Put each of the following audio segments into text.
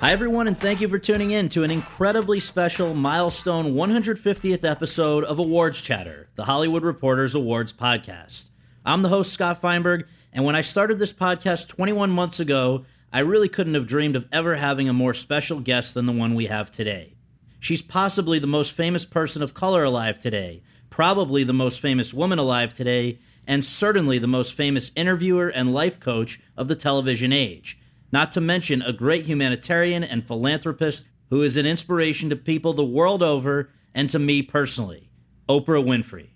Hi, everyone, and thank you for tuning in to an incredibly special milestone 150th episode of Awards Chatter, the Hollywood Reporters Awards podcast. I'm the host, Scott Feinberg, and when I started this podcast 21 months ago, I really couldn't have dreamed of ever having a more special guest than the one we have today. She's possibly the most famous person of color alive today, probably the most famous woman alive today, and certainly the most famous interviewer and life coach of the television age not to mention a great humanitarian and philanthropist who is an inspiration to people the world over and to me personally, Oprah Winfrey.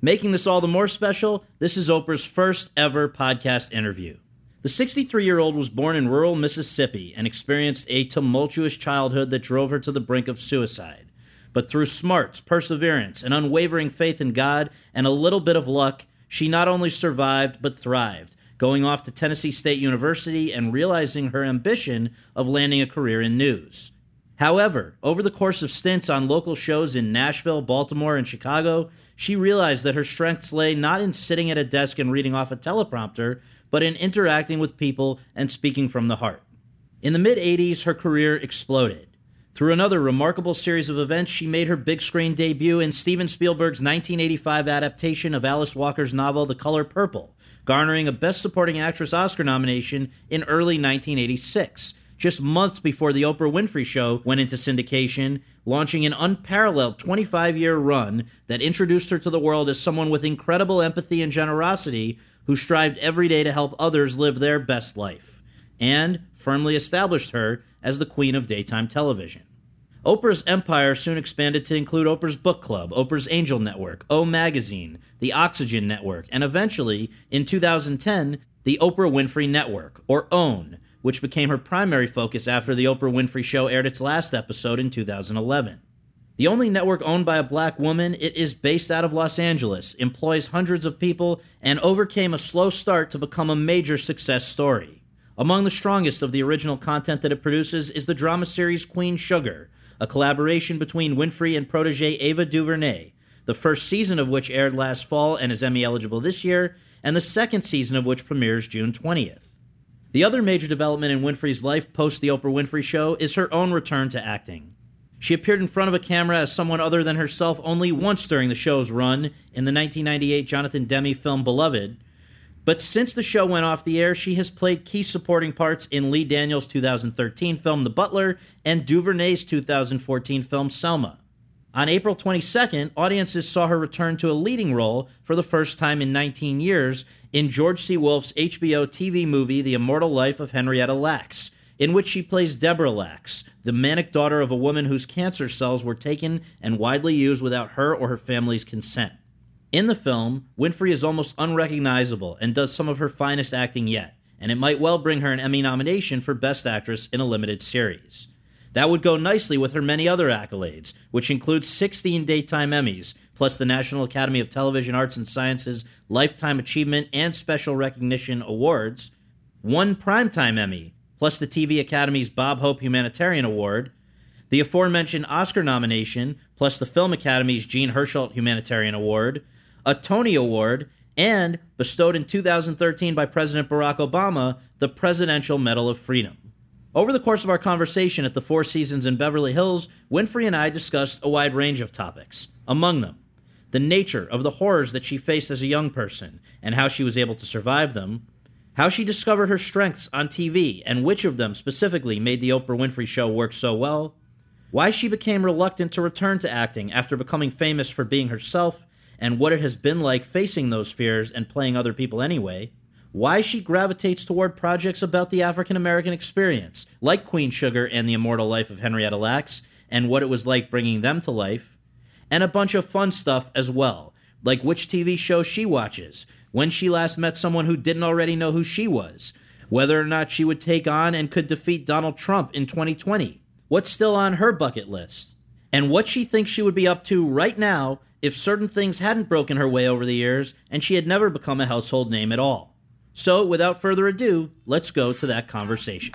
Making this all the more special, this is Oprah's first ever podcast interview. The 63 year old was born in rural Mississippi and experienced a tumultuous childhood that drove her to the brink of suicide. But through smarts, perseverance, and unwavering faith in God and a little bit of luck, she not only survived but thrived, going off to Tennessee State University and realizing her ambition of landing a career in news. However, over the course of stints on local shows in Nashville, Baltimore, and Chicago, she realized that her strengths lay not in sitting at a desk and reading off a teleprompter, but in interacting with people and speaking from the heart. In the mid 80s, her career exploded. Through another remarkable series of events, she made her big screen debut in Steven Spielberg's 1985 adaptation of Alice Walker's novel The Color Purple, garnering a Best Supporting Actress Oscar nomination in early 1986, just months before The Oprah Winfrey Show went into syndication, launching an unparalleled 25 year run that introduced her to the world as someone with incredible empathy and generosity who strived every day to help others live their best life, and firmly established her as the queen of daytime television. Oprah's empire soon expanded to include Oprah's Book Club, Oprah's Angel Network, O Magazine, the Oxygen Network, and eventually, in 2010, the Oprah Winfrey Network, or OWN, which became her primary focus after The Oprah Winfrey Show aired its last episode in 2011. The only network owned by a black woman, it is based out of Los Angeles, employs hundreds of people, and overcame a slow start to become a major success story. Among the strongest of the original content that it produces is the drama series Queen Sugar, a collaboration between Winfrey and protege Ava DuVernay, the first season of which aired last fall and is Emmy eligible this year, and the second season of which premieres June 20th. The other major development in Winfrey's life post The Oprah Winfrey Show is her own return to acting. She appeared in front of a camera as someone other than herself only once during the show's run in the 1998 Jonathan Demme film Beloved, but since the show went off the air, she has played key supporting parts in Lee Daniels' 2013 film The Butler and DuVernay's 2014 film Selma. On April 22nd, audiences saw her return to a leading role for the first time in 19 years in George C. Wolfe's HBO TV movie The Immortal Life of Henrietta Lacks, in which she plays Deborah Lacks, the manic daughter of a woman whose cancer cells were taken and widely used without her or her family's consent. In the film, Winfrey is almost unrecognizable and does some of her finest acting yet, and it might well bring her an Emmy nomination for Best Actress in a Limited Series. That would go nicely with her many other accolades, which include 16 daytime Emmys, plus the National Academy of Television Arts and Sciences Lifetime Achievement and Special Recognition Awards, one Primetime Emmy, plus the TV Academy's Bob Hope Humanitarian Award, the aforementioned Oscar nomination, plus the Film Academy's Jean Hersholt Humanitarian Award, a Tony Award, and bestowed in 2013 by President Barack Obama the Presidential Medal of Freedom. Over the course of our conversation at the Four Seasons in Beverly Hills, Winfrey and I discussed a wide range of topics. Among them, the nature of the horrors that she faced as a young person and how she was able to survive them, how she discovered her strengths on TV and which of them specifically made the Oprah Winfrey Show work so well, why she became reluctant to return to acting after becoming famous for being herself, and what it has been like facing those fears and playing other people anyway, why she gravitates toward projects about the African American experience, like Queen Sugar and The Immortal Life of Henrietta Lacks, and what it was like bringing them to life, and a bunch of fun stuff as well, like which TV show she watches, when she last met someone who didn't already know who she was, whether or not she would take on and could defeat Donald Trump in 2020, what's still on her bucket list, and what she thinks she would be up to right now if certain things hadn't broken her way over the years and she had never become a household name at all. So, without further ado, let's go to that conversation.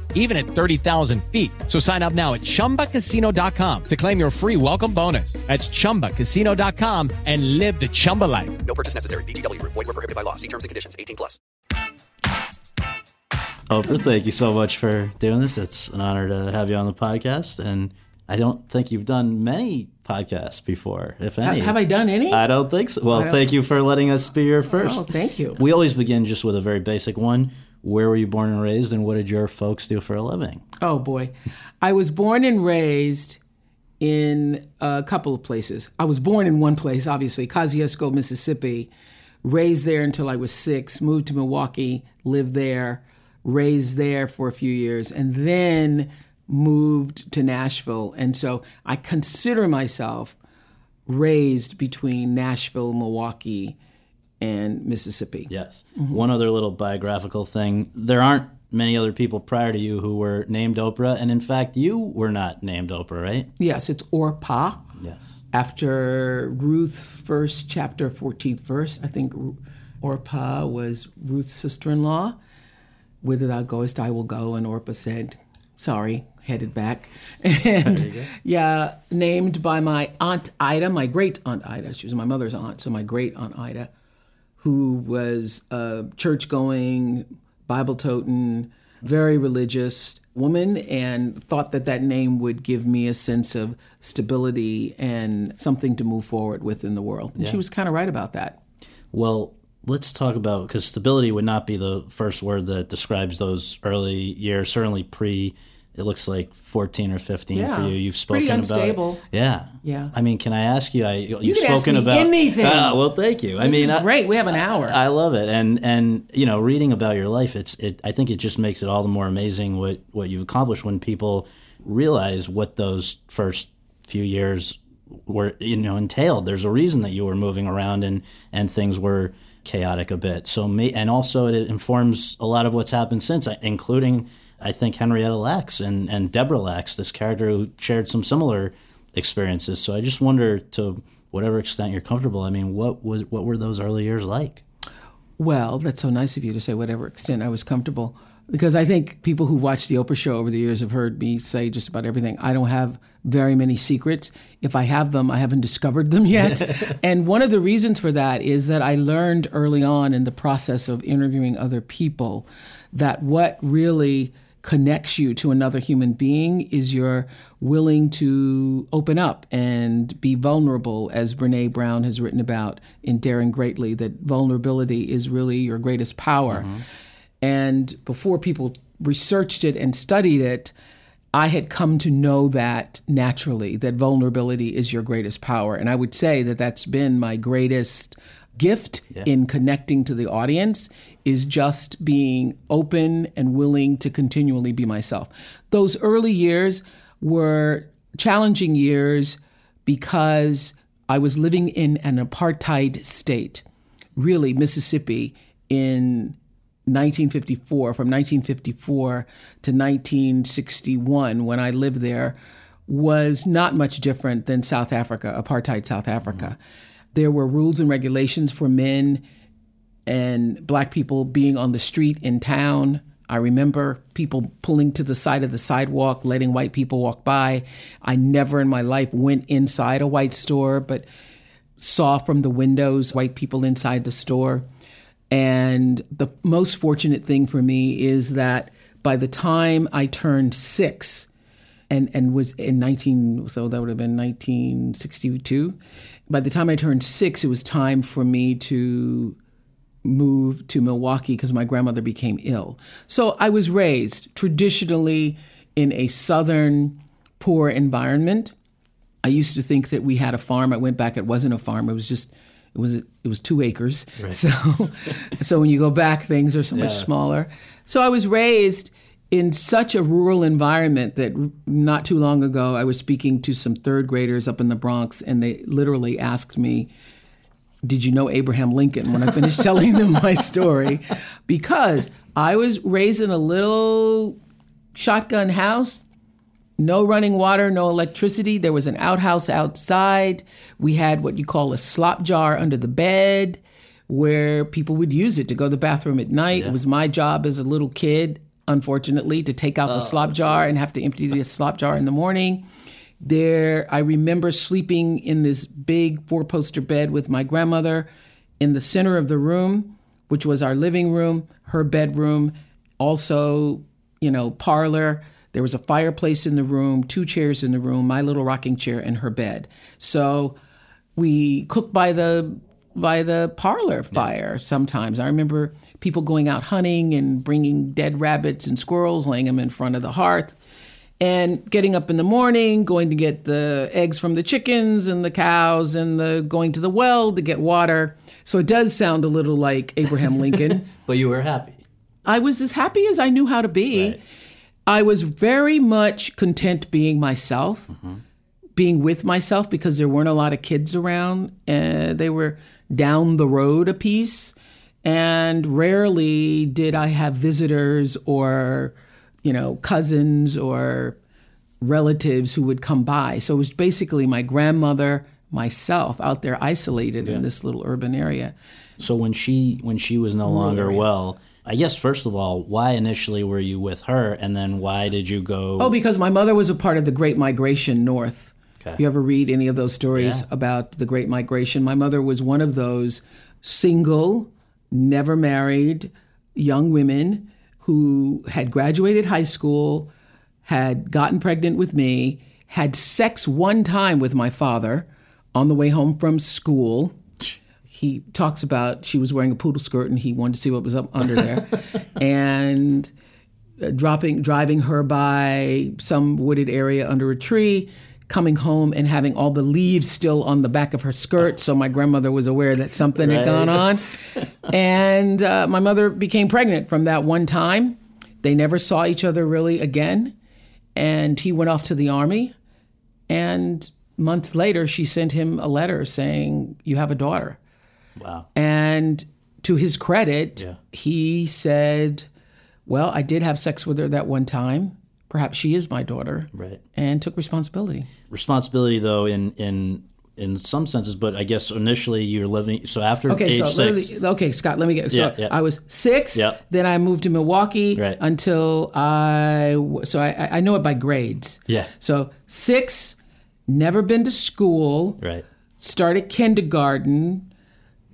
even at 30,000 feet. So sign up now at chumbacasino.com to claim your free welcome bonus. That's chumbacasino.com and live the Chumba life. No purchase necessary. VGW Group. Void were prohibited by law. See terms and conditions. 18 plus. Oh, thank you so much for doing this. It's an honor to have you on the podcast. And I don't think you've done many podcasts before, if any. Have I done any? I don't think so. Well, thank you for letting us be your oh, first. Oh, thank you. We always begin just with a very basic one. Where were you born and raised, and what did your folks do for a living? Oh boy, I was born and raised in a couple of places. I was born in one place, obviously, Kosciusko, Mississippi. Raised there until I was six. Moved to Milwaukee, lived there, raised there for a few years, and then moved to Nashville. And so I consider myself raised between Nashville, Milwaukee, and Mississippi. Yes. One other little biographical thing. There aren't many other people prior to you who were named Oprah, and in fact, you were not named Oprah, right? Yes, it's Orpah. Yes. after Ruth first chapter 14th verse. I think Orpah was Ruth's sister-in-law. Whither thou goest, I will go. And Orpah said, sorry, headed back. And yeah, named by my aunt Ida, my great aunt Ida. She was my mother's aunt, so my great aunt Ida, who was a church-going, Bible-toting, very religious woman and thought that that name would give me a sense of stability and something to move forward with in the world. And she was kind of right about that. Well, let's talk about because stability would not be the first word that describes those early years. Certainly pre, it looks like fourteen or fifteen for you. You've pretty spoken unstable. about yeah, Yeah. I mean, can I ask you? I you've spoken about anything. Ah, well, thank you. I This mean, I- great. We have an hour. I love it, and and you know, reading about your life, it's it. I think it just makes it all the more amazing what what you've accomplished when people realize what those first few years were, you know, entailed. There's a reason that you were moving around and and things were chaotic a bit. So me, and also it informs a lot of what's happened since, including I think Henrietta Lacks and and Deborah Lacks, this character who shared some similar experiences. So I just wonder to whatever extent you're comfortable. I mean, what was what were those early years like? Well, that's so nice of you to say whatever extent I was comfortable. Because I think people who've watched the Oprah show over the years have heard me say just about everything. I don't have very many secrets. If I have them, I haven't discovered them yet. and one of the reasons for that is that I learned early on in the process of interviewing other people that what really connects you to another human being is you're willing to open up and be vulnerable, as Brene Brown has written about in Daring Greatly, that vulnerability is really your greatest power. And before people researched it and studied it, I had come to know that naturally, that vulnerability is your greatest power. And I would say that that's been my greatest gift in connecting to the audience is just being open and willing to continually be myself. Those early years were challenging years because I was living in an apartheid state, really Mississippi in 1954, from 1954 to 1961, when I lived there, was not much different than South Africa, apartheid South Africa. Mm-hmm. There were rules and regulations for men and black people being on the street in town. I remember people pulling to the side of the sidewalk, letting white people walk by. I never in my life went inside a white store, but saw from the windows white people inside the store. And the most fortunate thing for me is that by the time I turned six, and, and was in 19, so that would have been 1962. By the time I turned six, it was time for me to move to Milwaukee because my grandmother became ill. So I was raised traditionally in a southern poor environment. I used to think that we had a farm. I went back; it wasn't a farm. It was just it was it was two acres. Right. So so when you go back, things are so yeah. much smaller. So I was raised in such a rural environment that not too long ago I was speaking to some third graders up in the Bronx, and they literally asked me, "Did you know Abraham Lincoln?" When I finished telling them my story, because I was raised in a little shotgun house no running water, no electricity. There was an outhouse outside. We had what you call a slop jar under the bed where people would use it to go to the bathroom at night. Yeah. It was my job as a little kid, unfortunately, to take out oh, the slop jar and have to empty the slop jar in the morning. There, I remember sleeping in this big four poster bed with my grandmother in the center of the room, which was our living room, her bedroom, also, you know, parlor there was a fireplace in the room, two chairs in the room, my little rocking chair, and her bed. So we cooked by the by the parlor fire sometimes. I remember people going out hunting and bringing dead rabbits and squirrels, laying them in front of the hearth, and getting up in the morning, going to get the eggs from the chickens and the cows, and the going to the well to get water. So it does sound a little like Abraham Lincoln. but you were happy. I was as happy as I knew how to be. Right. I was very much content being myself, mm-hmm. being with myself because there weren't a lot of kids around. Uh, they were down the road a piece. And rarely did I have visitors or, you know, cousins or relatives who would come by. So it was basically my grandmother, myself out there isolated yeah. in this little urban area. So when she when she was no longer well, I guess first of all, why initially were you with her, and then why did you go? Oh, because my mother was a part of the Great Migration North. Okay. You ever read any of those stories yeah. about the Great Migration? My mother was one of those single, never married young women who had graduated high school, had gotten pregnant with me, had sex one time with my father on the way home from school he talks about she was wearing a poodle skirt and he wanted to see what was up under there, and uh, dropping driving her by some wooded area under a tree coming home and having all the leaves still on the back of her skirt. So my grandmother was aware that something right. had gone on. and uh, my mother became pregnant from that one time. They never saw each other really again. And he went off to the army. And months later, she sent him a letter saying, You have a daughter. Wow. And to his credit, yeah. he said, Well, I did have sex with her that one time. Perhaps she is my daughter. Right. And took responsibility. Responsibility, though, in, in in some senses, but I guess initially you're living. So after okay, age so six, okay, Scott, let me get. So yeah, yeah. I was six. Yeah. Then I moved to Milwaukee right. until I. So I I know it by grades. Yeah. So six, never been to school. Right. Started kindergarten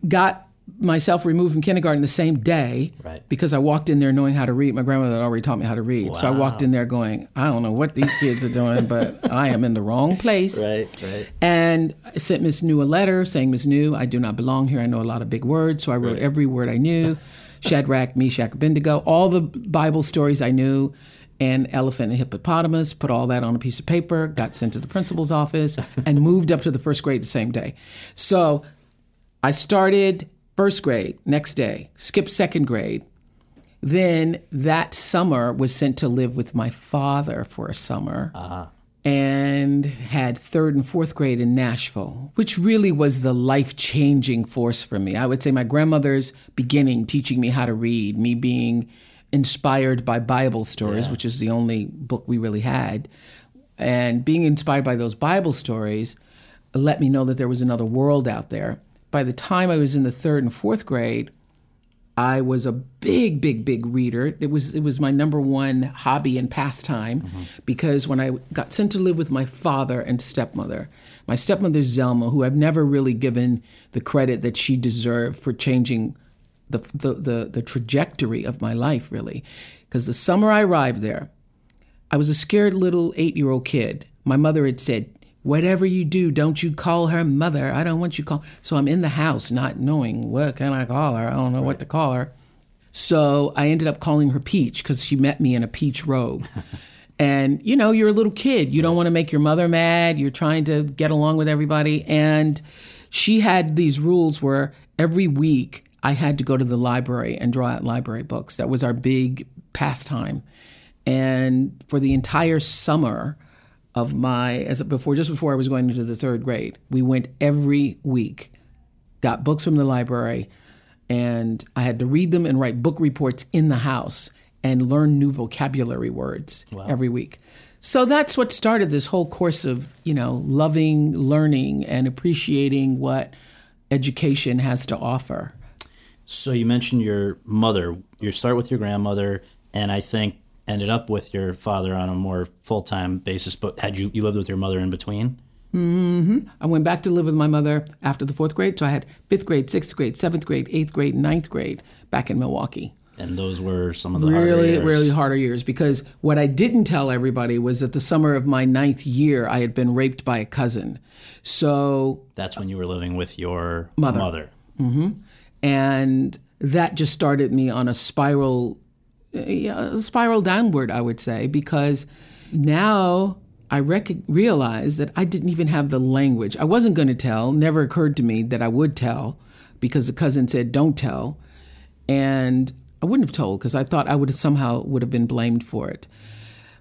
got myself removed from kindergarten the same day right. because I walked in there knowing how to read. My grandmother had already taught me how to read. Wow. So I walked in there going, I don't know what these kids are doing, but I am in the wrong place. Right, right. And I sent Miss New a letter saying, Miss New, I do not belong here. I know a lot of big words. So I wrote right. every word I knew Shadrach, Meshach, Abednego, all the Bible stories I knew. And elephant and hippopotamus, put all that on a piece of paper, got sent to the principal's office, and moved up to the first grade the same day. So I started first grade next day, skipped second grade. Then that summer was sent to live with my father for a summer. Uh-huh. And had third and fourth grade in Nashville, which really was the life changing force for me. I would say my grandmother's beginning teaching me how to read, me being inspired by Bible stories, yeah. which is the only book we really had, and being inspired by those Bible stories let me know that there was another world out there by the time I was in the third and fourth grade, I was a big, big, big reader. It was it was my number one hobby and pastime mm-hmm. because when I got sent to live with my father and stepmother, my stepmother Zelma, who I've never really given the credit that she deserved for changing the the the, the trajectory of my life, really. Because the summer I arrived there, I was a scared little eight year old kid. My mother had said, Whatever you do, don't you call her mother. I don't want you call. So I'm in the house not knowing what can I call her. I don't know what to call her. So I ended up calling her Peach because she met me in a peach robe. and you know, you're a little kid. You don't want to make your mother mad. You're trying to get along with everybody. And she had these rules where every week I had to go to the library and draw out library books. That was our big pastime. And for the entire summer of my as before just before I was going into the third grade, we went every week, got books from the library, and I had to read them and write book reports in the house and learn new vocabulary words every week. So that's what started this whole course of, you know, loving, learning, and appreciating what education has to offer. So you mentioned your mother. You start with your grandmother, and I think ended up with your father on a more full time basis. But had you you lived with your mother in between? hmm I went back to live with my mother after the fourth grade. So I had fifth grade, sixth grade, seventh grade, eighth grade, ninth grade back in Milwaukee. And those were some of the harder really, years. really harder years because what I didn't tell everybody was that the summer of my ninth year, I had been raped by a cousin. So That's when you were living with your Mother. mother. Mm-hmm. And that just started me on a spiral, uh, yeah, spiral downward, I would say, because now I rec- realized that I didn't even have the language. I wasn't going to tell. Never occurred to me that I would tell because the cousin said, "Don't tell," and I wouldn't have told because I thought I would have somehow would have been blamed for it.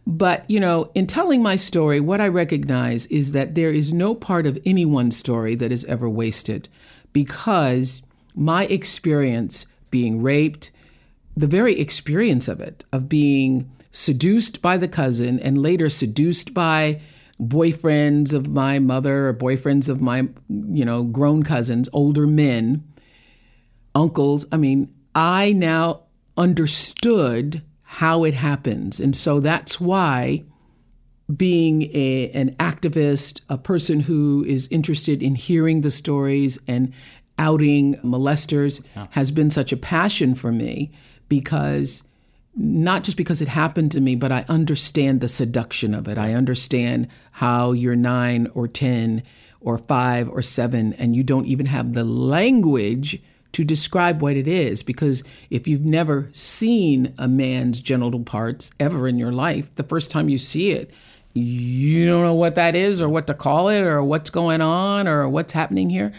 But, you know, in telling my story, what I recognize is that there is no part of anyone's story that is ever wasted because my experience being raped, the very experience of it, of being seduced by the cousin and later seduced by boyfriends of my mother or boyfriends of my, you know, grown cousins, older men, uncles. I mean, I now understood how it happens. And so that's why being a, an activist, a person who is interested in hearing the stories and outing molesters has been such a passion for me because not just because it happened to me, but I understand the seduction of it. I understand how you're nine or 10 or five or seven, and you don't even have the language to describe what it is. Because if you've never seen a man's genital parts ever in your life, the first time you see it, you don't know what that is or what to call it or what's going on or what's happening here.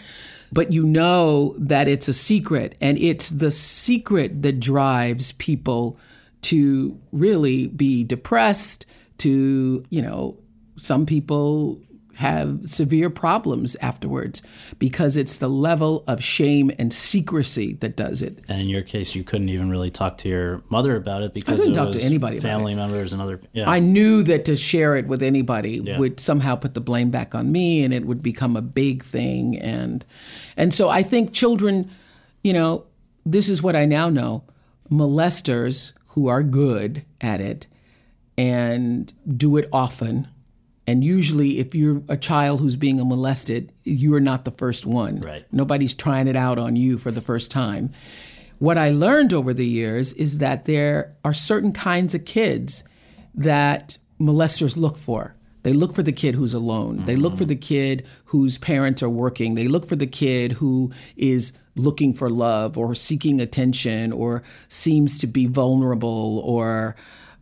But you know that it's a secret, and it's the secret that drives people to really be depressed, to, you know, some people have severe problems afterwards because it's the level of shame and secrecy that does it. And in your case, you couldn't even really talk to your mother about it because I couldn't it talk to anybody about family members and other. Yeah. I knew that to share it with anybody Yeah. would somehow put the blame back on me and it would become a big thing and and so I think children, you know, this is what I now know. Molesters who are good at it and do it often and usually if you're a child who's being molested, you are not the first one. Right. Nobody's trying it out on you for the first time. What I learned over the years is that there are certain kinds of kids that molesters look for. They look for the kid who's alone. They look for the kid whose parents are working. They look for the kid who is looking for love or seeking attention or seems to be vulnerable or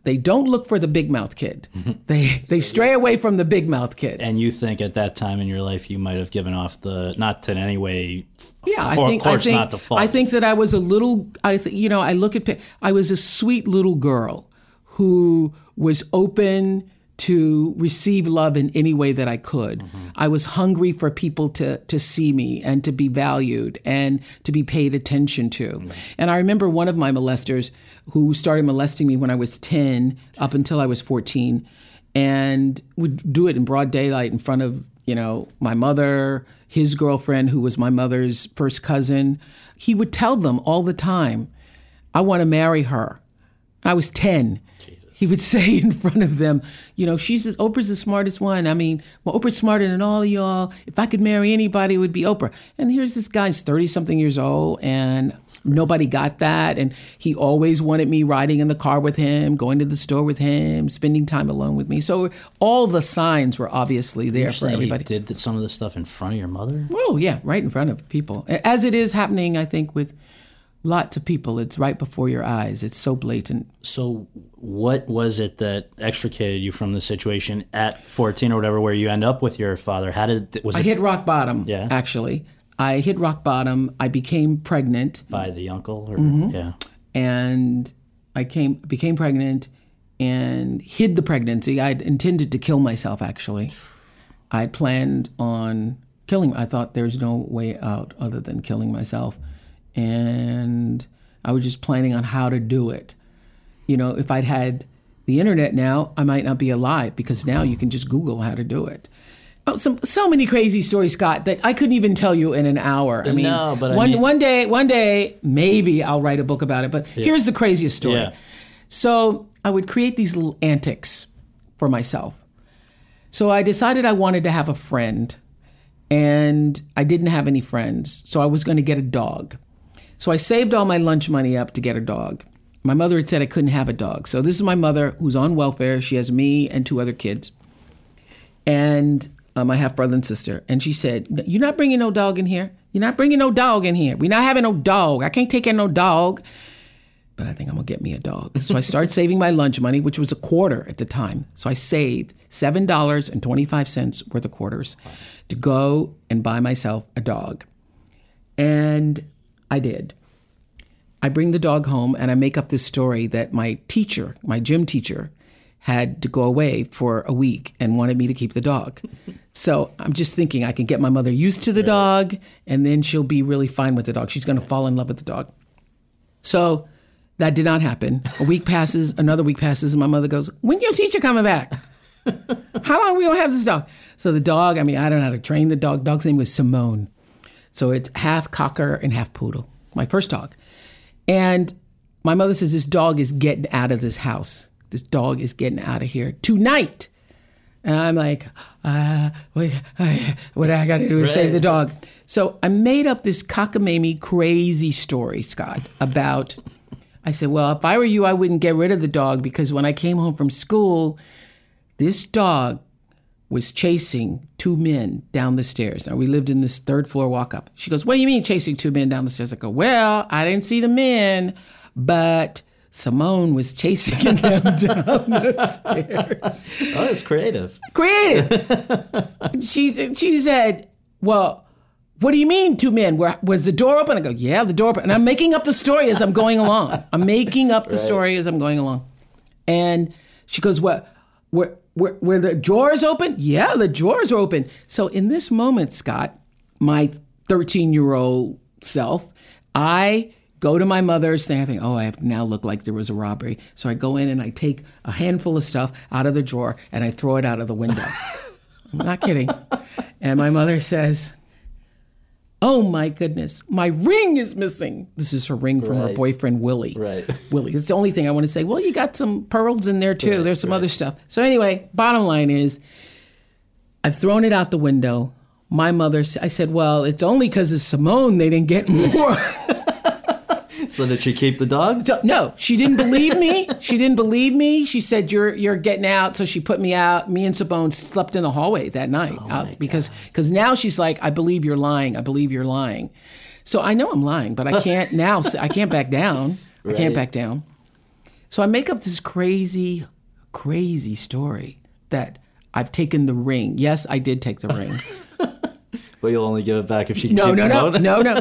they don't look for the big mouth kid. They they stray away from the big mouth kid. and you think at that time in your life you might have given off the not in any way. Yeah, I of think course I think, not to fault. I think that I was a little. I th- you know I look at I was a sweet little girl who was open to receive love in any way that I could. Mm-hmm. I was hungry for people to to see me and to be valued and to be paid attention to. And I remember one of my molesters who started molesting me when I was 10 up until I was 14 and would do it in broad daylight in front of, you know, my mother, his girlfriend who was my mother's first cousin. He would tell them all the time I want to marry her. I was 10. He would say in front of them, you know, she's Oprah's the smartest one. I mean, well, Oprah's smarter than all of y'all. If I could marry anybody, it would be Oprah. And here's this guy's 30 something years old, and nobody got that. And he always wanted me riding in the car with him, going to the store with him, spending time alone with me. So all the signs were obviously there for everybody. Did some of this stuff in front of your mother? Well, yeah, right in front of people. As it is happening, I think, with lots of people. It's right before your eyes. It's so blatant. So, what was it that extricated you from the situation at 14 or whatever, where you end up with your father? How did was I it hit rock bottom, Yeah. actually. I hit rock bottom. I became pregnant. by the uncle? Or, Mhm. Yeah. and I came became pregnant and hid the pregnancy. I'd intended to kill myself actually. I planned on killing I thought there's no way out other than killing myself. And I was just planning on how to do it. You know, if I'd had the internet now, I might not be alive because now you can just Google how to do it. Oh, some so many crazy stories, Scott, that I couldn't even tell you in an hour. I mean, No, but I one mean- one day, one day, maybe I'll write a book about it. But Yeah. here's the craziest story. Yeah. So I would create these little antics for myself. So I decided I wanted to have a friend, and I didn't have any friends. So I was going to get a dog. So I saved all my lunch money up to get a dog. My mother had said I couldn't have a dog. So this is my mother who's on welfare. She has me and two other kids. And uh, my half brother and sister. And she said, You're not bringing no dog in here. You're not bringing no dog in here. We're not having no dog. I can't take in no dog. But I think I'm going to get me a dog. So I started saving my lunch money, which was a quarter at the time. So I saved $7.25 worth of quarters to go and buy myself a dog. And I did. I bring the dog home and I make up this story that my teacher, my gym teacher, had to go away for a week and wanted me to keep the dog. So I'm just thinking I can get my mother used to the dog and then she'll be really fine with the dog. She's going to fall in love with the dog. So that did not happen. A week passes, another week passes, and my mother goes, When your teacher coming back? How long we gonna have this dog? So the dog, I mean, I don't know how to train the dog. Dog's name was Simone. So it's half cocker and half poodle. My first dog. And my mother says this dog is getting out of this house. This dog is getting out of here tonight. And I'm like, uh, what, what I got to do is save the dog. So I made up this cockamamie crazy story, Scott, about. I said, well, if I were you, I wouldn't get rid of the dog because when I came home from school, this dog was chasing two men down the stairs. Now we lived in this third floor walk up. She goes, What do you mean chasing two men down the stairs? I go, Well, I didn't see the men, but Simone was chasing them down the stairs. Oh, it's creative. Creative. she, she said, Well, what do you mean two men? Were, was the door open? I go, Yeah, the door open. And I'm making up the story as I'm going along. I'm making up the Right. story as I'm going along. And she goes, What? Where, where, where the drawers open? Yeah, the drawers are open. So in this moment, Scott, my 13 year old self, I go to my mother's thing. I think, oh, I now look like there was a robbery. So I go in and I take a handful of stuff out of the drawer and I throw it out of the window. I'm not kidding. And my mother says, Oh my goodness, my ring is missing. This is her ring from her boyfriend, Willie. Right. Willie. That's the only thing I want to say. Well, you got some pearls in there too. There's some other stuff. So, anyway, bottom line is I've thrown it out the window. My mother, I said, Well, it's only because of Simone they didn't get more. So did she keep the dog? So, no, she didn't believe me. She didn't believe me. She said, "You're you're getting out." So she put me out. Me and Simone slept in the hallway that night oh uh, out because because now she's like, "I believe you're lying. I believe you're lying." So I know I'm lying, but I can't now. I can't back down. I can't back down. So I make up this crazy, crazy story that I've taken the ring. Yes, I did take the ring. But you'll only give it back if she No, keeps no, no, Simone? no, no,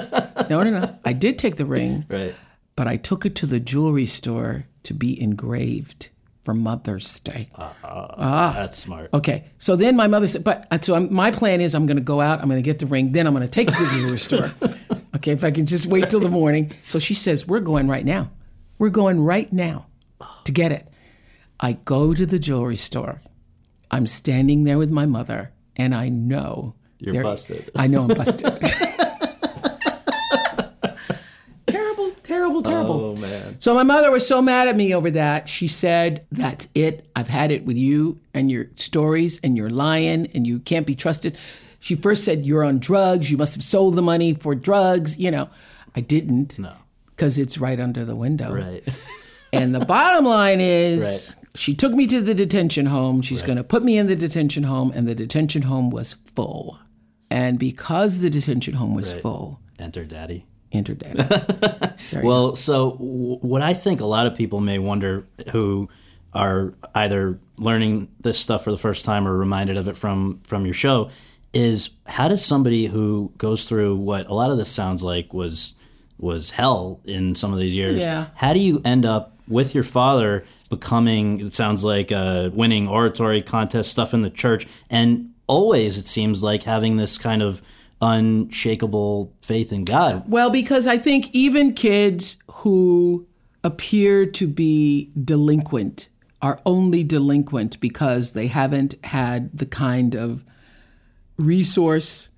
no, no, no. I did take the ring. Right. But I took it to the jewelry store to be engraved for Mother's Day. Ah, that's smart. Okay, so then my mother said, but uh, so I'm, my plan is I'm going to go out, I'm going to get the ring, then I'm going to take it to the jewelry store. Okay, if I can just wait till the morning. So she says, We're going right now. We're going right now to get it. I go to the jewelry store. I'm standing there with my mother, and I know You're there- busted. I know I'm busted. terrible, terrible, terrible. Oh man. So my mother was so mad at me over that. She said, "That's it. I've had it with you and your stories and you're lying and you can't be trusted." She first said, "You're on drugs. You must have sold the money for drugs." You know, I didn't. No. Because it's right under the window. Right. And the bottom line is, Right. she took me to the detention home. She's going to put me in the detention home, and the detention home was full. And because the detention home was Right. full, Enter daddy. enter daddy. Well, so w- what I think a lot of people may wonder who are either learning this stuff for the first time or reminded of it from from your show is how does somebody who goes through what a lot of this sounds like was was hell in some of these years Yeah. how do you end up with your father becoming it sounds like uh, winning oratory contest stuff in the church and always it seems like having this kind of unshakable faith in god Well, because I think even kids who appear to be delinquent are only delinquent because they haven't had the kind of resources,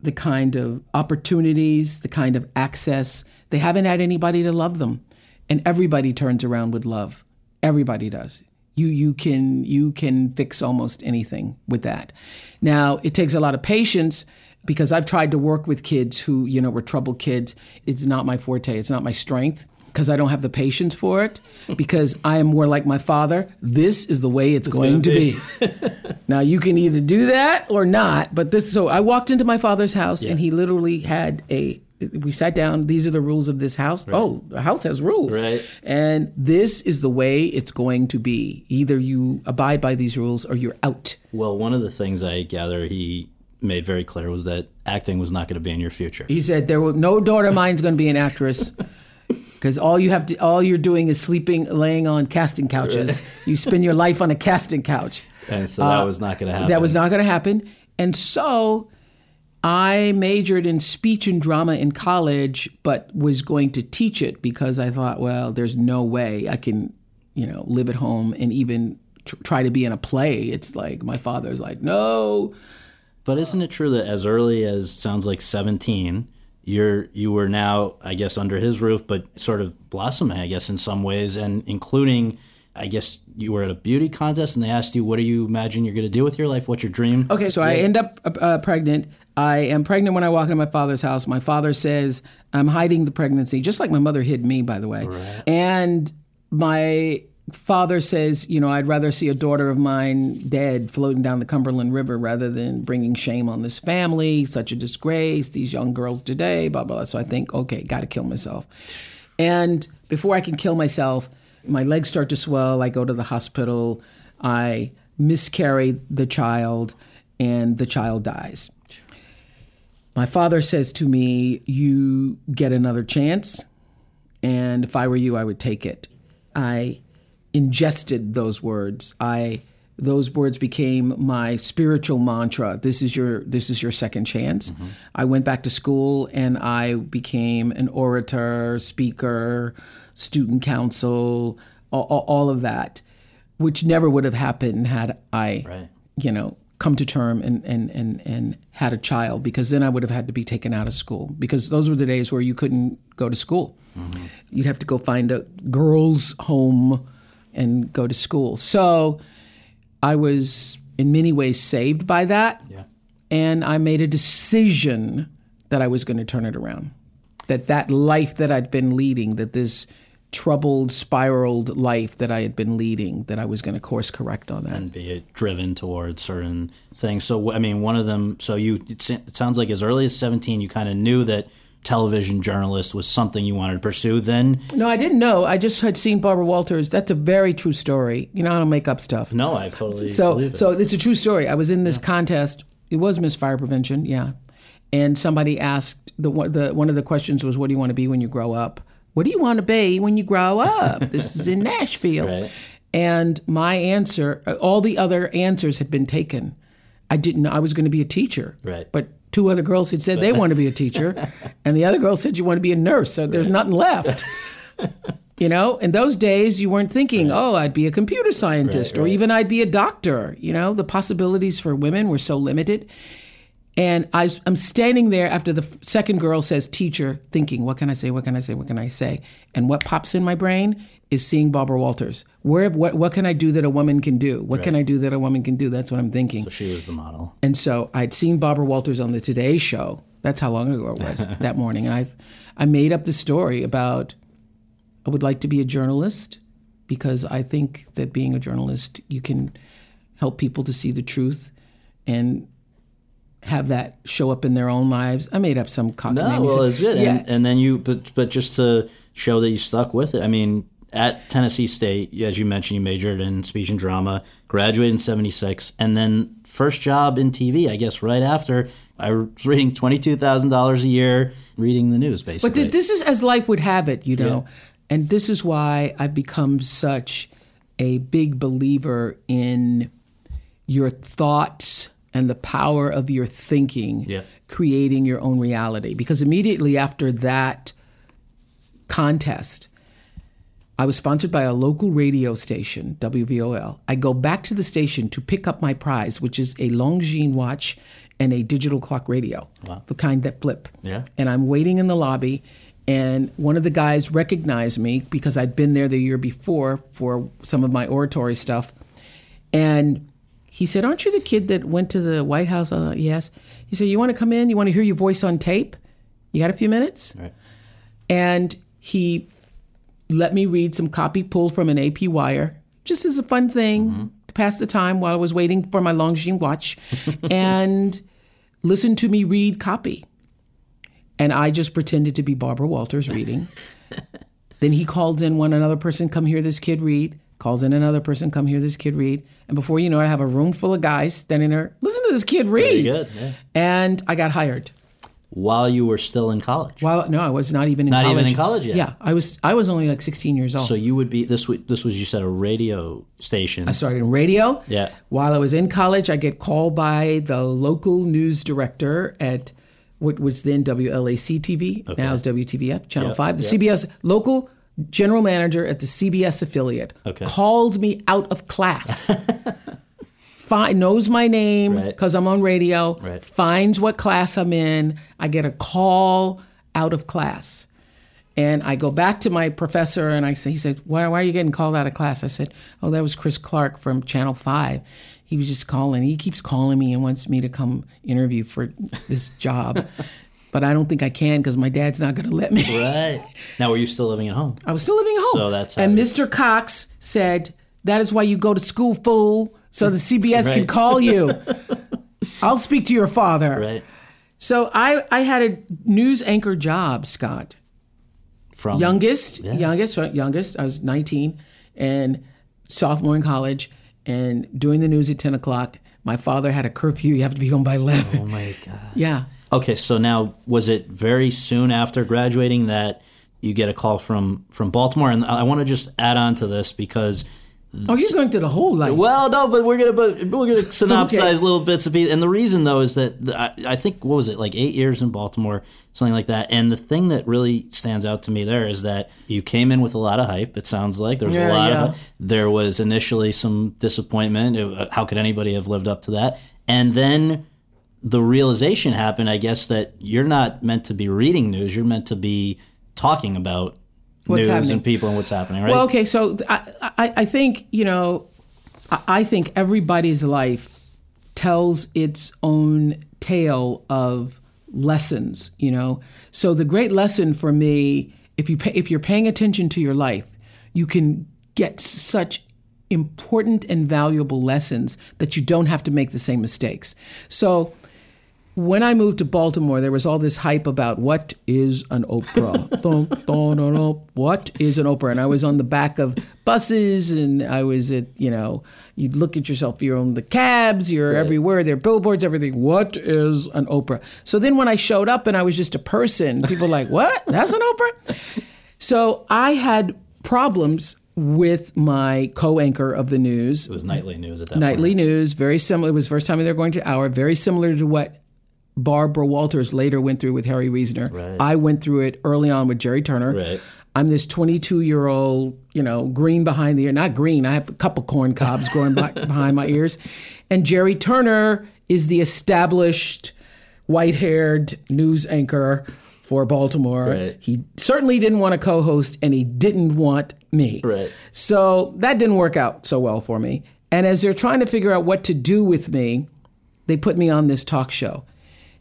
the kind of opportunities, the kind of access. They haven't had anybody to love them. And everybody turns around with love. Everybody does. You you can you can fix almost anything with that. Now, it takes a lot of patience because I've tried to work with kids who, you know, were troubled kids. It's not my forte. It's not my strength because I don't have the patience for it because I am more like my father. This is the way it's, going to be. now you can either do that or not, but this so I walked into my father's house and he literally had a we sat down, these are the rules of this house. Oh, the house has rules. Right. And this is the way it's going to be. Either you abide by these rules or you're out. Well, one of the things I gather he made very clear was that acting was not going to be in your future. He said there will no daughter of mine's going to be an actress because all you have to all you're doing is sleeping, laying on casting couches. You spend your life on a casting couch. And so that was not going to happen. Uh, That was not going to happen. And so I majored in speech and drama in college, but was going to teach it because I thought, well, there's no way I can, you know, live at home and even tr- try to be in a play. It's like my father's like, no. But isn't it true that as early as sounds like 17, you're you were now, I guess, under his roof, but sort of blossoming, I guess, in some ways, and including, I guess, you were at a beauty contest, and they asked you, "What do you imagine you're going to do with your life? What's your dream?" Okay, so I end up uh, pregnant. I am pregnant when I walk into my father's house. My father says I'm hiding the pregnancy, just like my mother hid me, by the way. And my father says, you know, I'd rather see a daughter of mine dead floating down the Cumberland River rather than bringing shame on this family. Such a disgrace. These young girls today, blah blah. blah. So I think, okay, got to kill myself. And before I can kill myself, my legs start to swell. I go to the hospital. I miscarry the child, and the child dies. My father says to me, You get another chance. And if I were you, I would take it. I ingested those words. I those words became my spiritual mantra. This is your this is your second chance. Mm-hmm. I went back to school and I became an orator, speaker, student council, all, all of that, which never would have happened had I, Right. you know, come to term and, and, and, and had a child because then I would have had to be taken out of school because those were the days where you couldn't go to school. Mm-hmm. You'd have to go find a girls' home and go to school. So I was in many ways saved by that. Yeah. And I made a decision that I was going to turn it around. That that life that I'd been leading, that this troubled, spiraled life that I had been leading, that I was going to course correct on that. and be driven towards certain things. So, I mean, one of them. So you, it, sounds like as early as seventeen, you kind of knew that television journalist was something you wanted to pursue. Then, No, I didn't know. I just had seen Barbara Walters. That's a very true story. You know, I don't make up stuff. no, I totally So, it. so it's a true story. I was in this contest. It was Miss Fire Prevention, yeah. And somebody asked the one the one of the questions was, "What do you want to be when you grow up? What do you want to be when you grow up?" this is in Nashville, Right. and my answer, all the other answers had been taken. I didn't know I was going to be a teacher, Right. But two other girls had said they want to be a teacher, and the other girl said you want to be a nurse. So there's nothing left. You know, in those days, you weren't thinking, oh, I'd be a computer scientist or even I'd be a doctor. You know, the possibilities for women were so limited. And I, I'm standing there after the second girl says teacher, thinking, what can I say? What can I say? What can I say? And what pops in my brain is seeing Barbara Walters. Where, what, what can I do that a woman can do? What can I do that a woman can do? That's what I'm thinking. So she was the model. And so I'd seen Barbara Walters on the Today Show. That's how long ago it was that morning. And I, I made up the story about I would like to be a journalist because I think that being a journalist, you can help people to see the truth and have that show up in their own lives. I made up some cockamamie. No, well, it's good. Yeah. And, and then you, but but just to show that you stuck with it. I mean, at Tennessee State, as you mentioned, you majored in speech and drama, graduated in '76, and then first job in TV. I guess right after I was reading twenty two thousand dollars a year, reading the news, basically. But th- this is as life would have it, you know. And this is why I've become such a big believer in your thoughts and the power of your thinking Yeah. creating your own reality. Because immediately after that contest, I was sponsored by a local radio station, WVOL. I go back to the station to pick up my prize, which is a Longines watch and a digital clock radio, the kind that flip. Yeah. And I'm waiting in the lobby, and one of the guys recognized me because I'd been there the year before for some of my oratory stuff. And he said, Aren't you the kid that went to the White House? Uh, yes. He said, You want to come in? You want to hear your voice on tape? You got a few minutes? Right. And he let me read some copy pulled from an AP wire, just as a fun thing to pass the time while I was waiting for my Longines watch, and listen to me read copy. And I just pretended to be Barbara Walters reading. then he called in one another person, come hear this kid read. Calls in another person, come hear this kid read. And before you know it, I have a room full of guys standing there, listen to this kid read. Good. Yeah. And I got hired. While you were still in college. Well, no, I was not even in Not college. even in college yet? Yeah, I was. I was only like 16 years old. So you would be this. wa- This was you said a radio station. I started in radio. Yeah. While I was in college, I get called by the local news director at what was then WLAC TV. Now is WTVF, Channel Yep, 5. The yep. CBS local general manager at the CBS affiliate Okay. called me out of class. Knows my name Right. because I'm on radio, Right. finds what class I'm in. I get a call out of class. And I go back to my professor and I say, he said, why, why are you getting called out of class? I said, oh, that was Chris Clark from Channel 5. He was just calling. He keeps calling me and wants me to come interview for this job. but I don't think I can because my dad's not going to let me. Right. Now, were you still living at home? I was still living at home. So that's how and Mr. Cox said, that is why you go to school, fool, so the CBS can right. call you. I'll speak to your father. Right. So I, I had a news anchor job, Scott. From youngest, Yeah. youngest, youngest. I was 19 and sophomore in college and doing the news at 10 o'clock. My father had a curfew. You have to be home by 11. Oh my god. Yeah. Okay, so now was it very soon after graduating that you get a call from from Baltimore? And I want to just add on to this because Oh, you're going to the whole life. Well, no, but we're gonna but we're gonna synopsize Okay. little bits of it. And the reason though is that the, I, I think what was it like eight years in Baltimore, something like that. And the thing that really stands out to me there is that you came in with a lot of hype. It sounds like there was Yeah, a lot yeah. of there was initially some disappointment. Uh, How could anybody have lived up to that? And then the realization happened, I guess, that you're not meant to be reading news. You're meant to be talking about What's news happening. and people and what's happening, right? Well, okay, so I, I, I think, you know, I, I think everybody's life tells its own tale of lessons, you know. So the great lesson for me, if you pay, if you're paying attention to your life, you can get such important and valuable lessons that you don't have to make the same mistakes. So when I moved to Baltimore, there was all this hype about what is an Oprah. Dun, dun, dun. What is an Oprah? And I was on the back of buses, and I was at you know, you'd look at yourself. You're on the cabs. You're everywhere. There are billboards. Everything. What is an Oprah? So then when I showed up and I was just a person, people were like, what? That's an Oprah. So I had problems with my co-anchor of the news, it was nightly news at that time. nightly point. news. Very similar. It was the first time they were going to hour. Very similar to what Barbara Walters later went through with Harry Reasoner. Right. I went through it early on with Jerry Turner. Right. I'm this 22 year old, you know, green behind the ear. Not green. I have a couple corn cobs growing by, behind my ears. And Jerry Turner is the established white haired news anchor for Baltimore. Right. He certainly didn't want to co host and he didn't want me. Right. So that didn't work out so well for me. And as they're trying to figure out what to do with me, they put me on this talk show.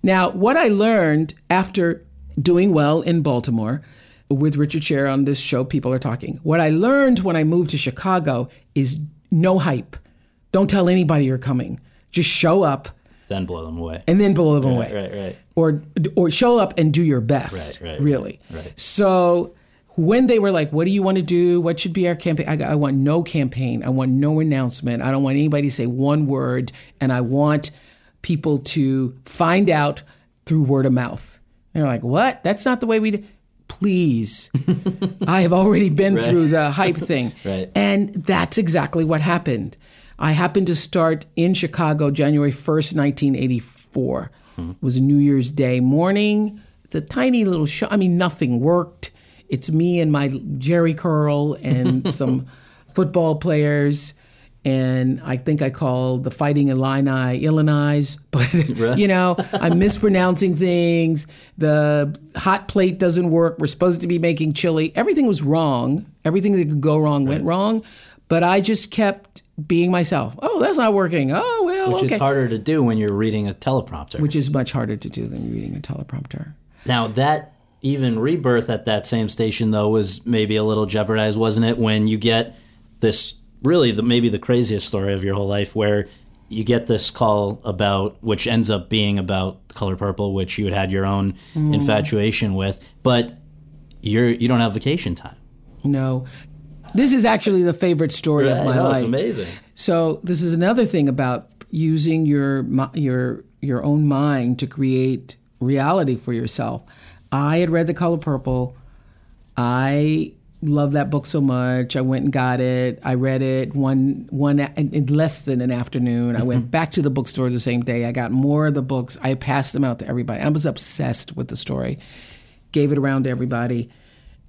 Now, what I learned after doing well in Baltimore with Richard Sher on this show, People Are Talking, what I learned when I moved to Chicago is no hype. Don't tell anybody you're coming. Just show up Then blow them away. and then blow them Right, away. right, right. Or or show up and do your best. Right, right, really. right, right. So when they were like, "What do you want to do? What should be our campaign?" I, I want no campaign. I want no announcement. I don't want anybody to say one word, and I want people to find out through word of mouth. And they're like, "What? That's not the way we." do Please, I have already been through the hype thing, Right. and that's exactly what happened. I happened to start in Chicago January 1st, 1984. Hmm. It was a New Year's Day morning. It's a tiny little show. I mean, nothing worked. It's me and my Jheri curl and some football players. And I think I called the Fighting Illini Illinois, but you know, I'm mispronouncing things. The hot plate doesn't work. We're supposed to be making chili. Everything was wrong. Everything that could go wrong went wrong. But I just kept being myself. Oh, that's not working. Oh, well, Which okay. is harder to do when you're reading a teleprompter. Which is much harder to do than reading a teleprompter. Now that even rebirth at that same station though was maybe a little jeopardized, wasn't it? When you get this really the maybe the craziest story of your whole life where you get this call about which ends up being about color purple, which you had had your own Mm. infatuation with, but you're you don't have vacation time. No. This is actually the favorite story of my know, life. it's amazing. So this is another thing about using your your your own mind to create reality for yourself. I had read The Color Purple. I love that book so much. I went and got it. I read it one one in in less than an afternoon. I went mm-hmm. back to the bookstore the same day. I got more of the books. I passed them out to everybody. I was obsessed with the story. Gave it around to everybody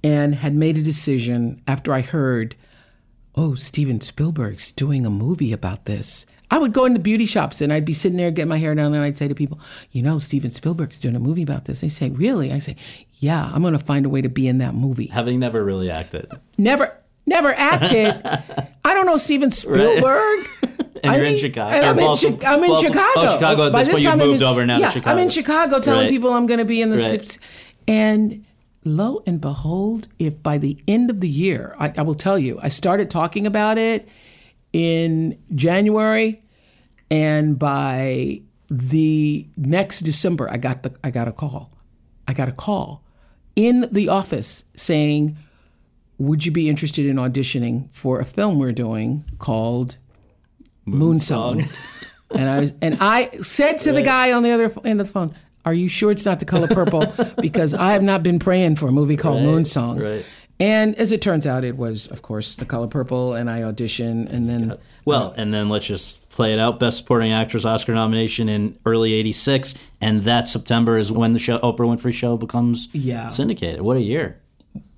and had made a decision after I heard oh, Steven Spielberg's doing a movie about this. I would go into beauty shops and I'd be sitting there getting my hair done and I'd say to people, you know, Steven Spielberg's doing a movie about this. They say, really? I say, yeah, I'm going to find a way to be in that movie. Having never really acted. Never, never acted. I don't know Steven Spielberg. And I you're in Chicago. and I'm, in, Chi- I'm in Baltimore- Chicago. Oh, Chicago. By this you time I'm moved in- over now yeah, to Chicago. I'm in Chicago telling Right. people I'm going to be in the Right. tips. And lo and behold, if by the end of the year, I, I will tell you, I started talking about it in January, and by the next December, I got the I got a call. I got a call in the office saying, "Would you be interested in auditioning for a film we're doing called Moonsong?" and I was, and I said to the guy on the other end of the phone, "Are you sure it's not the color purple? because I have not been praying for a movie called Moonsong." right. And as it turns out, it was, of course, the color purple, and I auditioned, and then Well, uh, and then let's just play it out. Best Supporting Actress Oscar nomination in early '86, and that September is when the show Oprah Winfrey Show becomes Yeah. syndicated. What a year!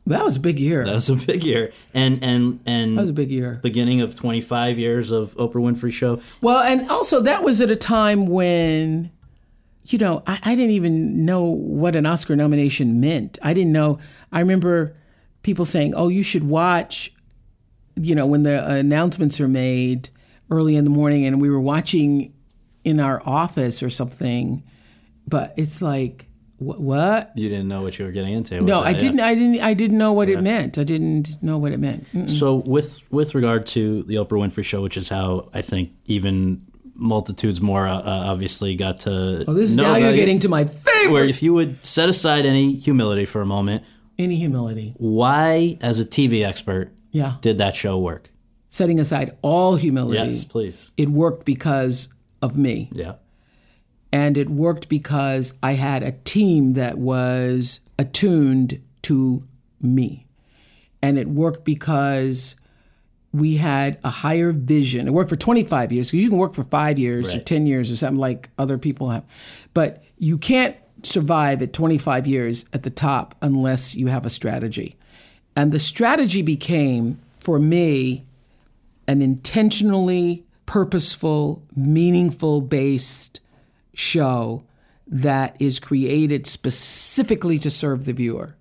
that was a big year. That was a big year, and and and That was a big year. beginning of 25 years of Oprah Winfrey Show. Well, and also that was at a time when, you know, I, I didn't even know what an Oscar nomination meant. I didn't know. I remember people saying, "Oh, you should watch," you know, when the announcements are made early in the morning, and we were watching in our office or something. But it's like, wh- what? You didn't know what you were getting into. No, that, I didn't. I didn't. I didn't know what it meant. I didn't know what it meant. Mm-mm. So with with regard to the Oprah Winfrey Show, which is how I think even multitudes more uh, uh, obviously got to. Oh, this is now you're getting to my favorite. Where if you would set aside any humility for a moment, Any humility. why, as a TV expert, Yeah. did that show work? Setting aside all humility. Yes, please. it worked because of me. Yeah. And it worked because I had a team that was attuned to me. And it worked because we had a higher vision. It worked for 25 years because you can work for five years or 10 years or something like other people have. But you can't survive at 25 years at the top unless you have a strategy. And the strategy became, for me, an intentionally purposeful, meaningful based show that is created specifically to serve the viewer.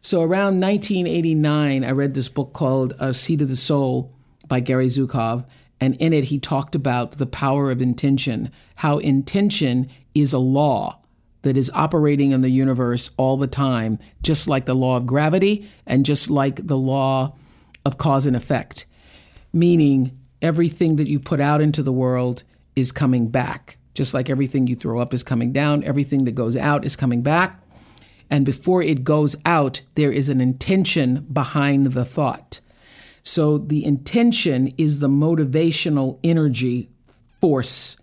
So around 1989, I read this book called A Seat of the Soul by Gary Zukav. And in it, he talked about the power of intention, how intention is a law that is operating in the universe all the time, just like the law of gravity and just like the law of cause and effect. Meaning, everything that you put out into the world is coming back. Just like everything you throw up is coming down, everything that goes out is coming back. And before it goes out, there is an intention behind the thought. So the intention is the motivational energy force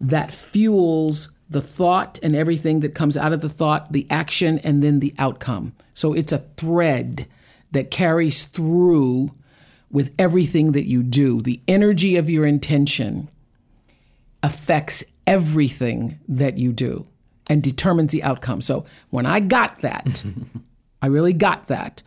that fuels the thought and everything that comes out of the thought, the action, and then the outcome. So it's a thread that carries through with everything that you do. The energy of your intention affects everything that you do and determines the outcome. So when I got that, I really got that.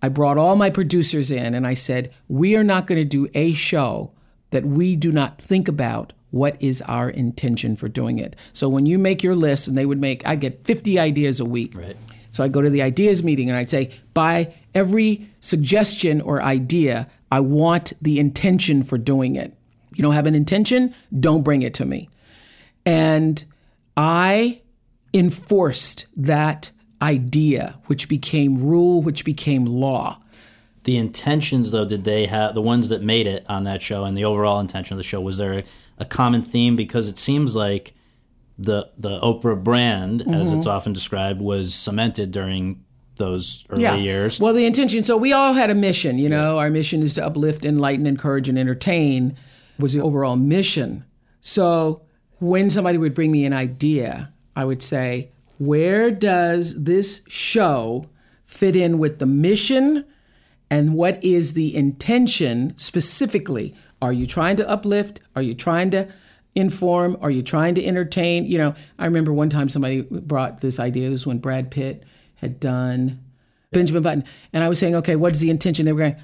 I brought all my producers in and I said, We are not going to do a show that we do not think about what is our intention for doing it. So when you make your list, and they would make, I get 50 ideas a week. Right. So I'd go to the ideas meeting and I'd say, by every suggestion or idea, I want the intention for doing it. You don't have an intention, don't bring it to me. And I enforced that idea, which became rule, which became law. The intentions, though, did they have the ones that made it on that show, and the overall intention of the show? Was there a, a common theme? Because it seems like the the Oprah brand, as Mhm. it's often described, was cemented during those early years. Well, the intention. So we all had a mission. You know, our mission is to uplift, enlighten, encourage, and entertain. Was the overall mission. So when somebody would bring me an idea, I would say, "Where does this show fit in with the mission?" And what is the intention specifically? Are you trying to uplift? Are you trying to inform? Are you trying to entertain? You know, I remember one time somebody brought this idea. It was when Brad Pitt had done Benjamin Button. And I was saying, okay, what is the intention? They were going,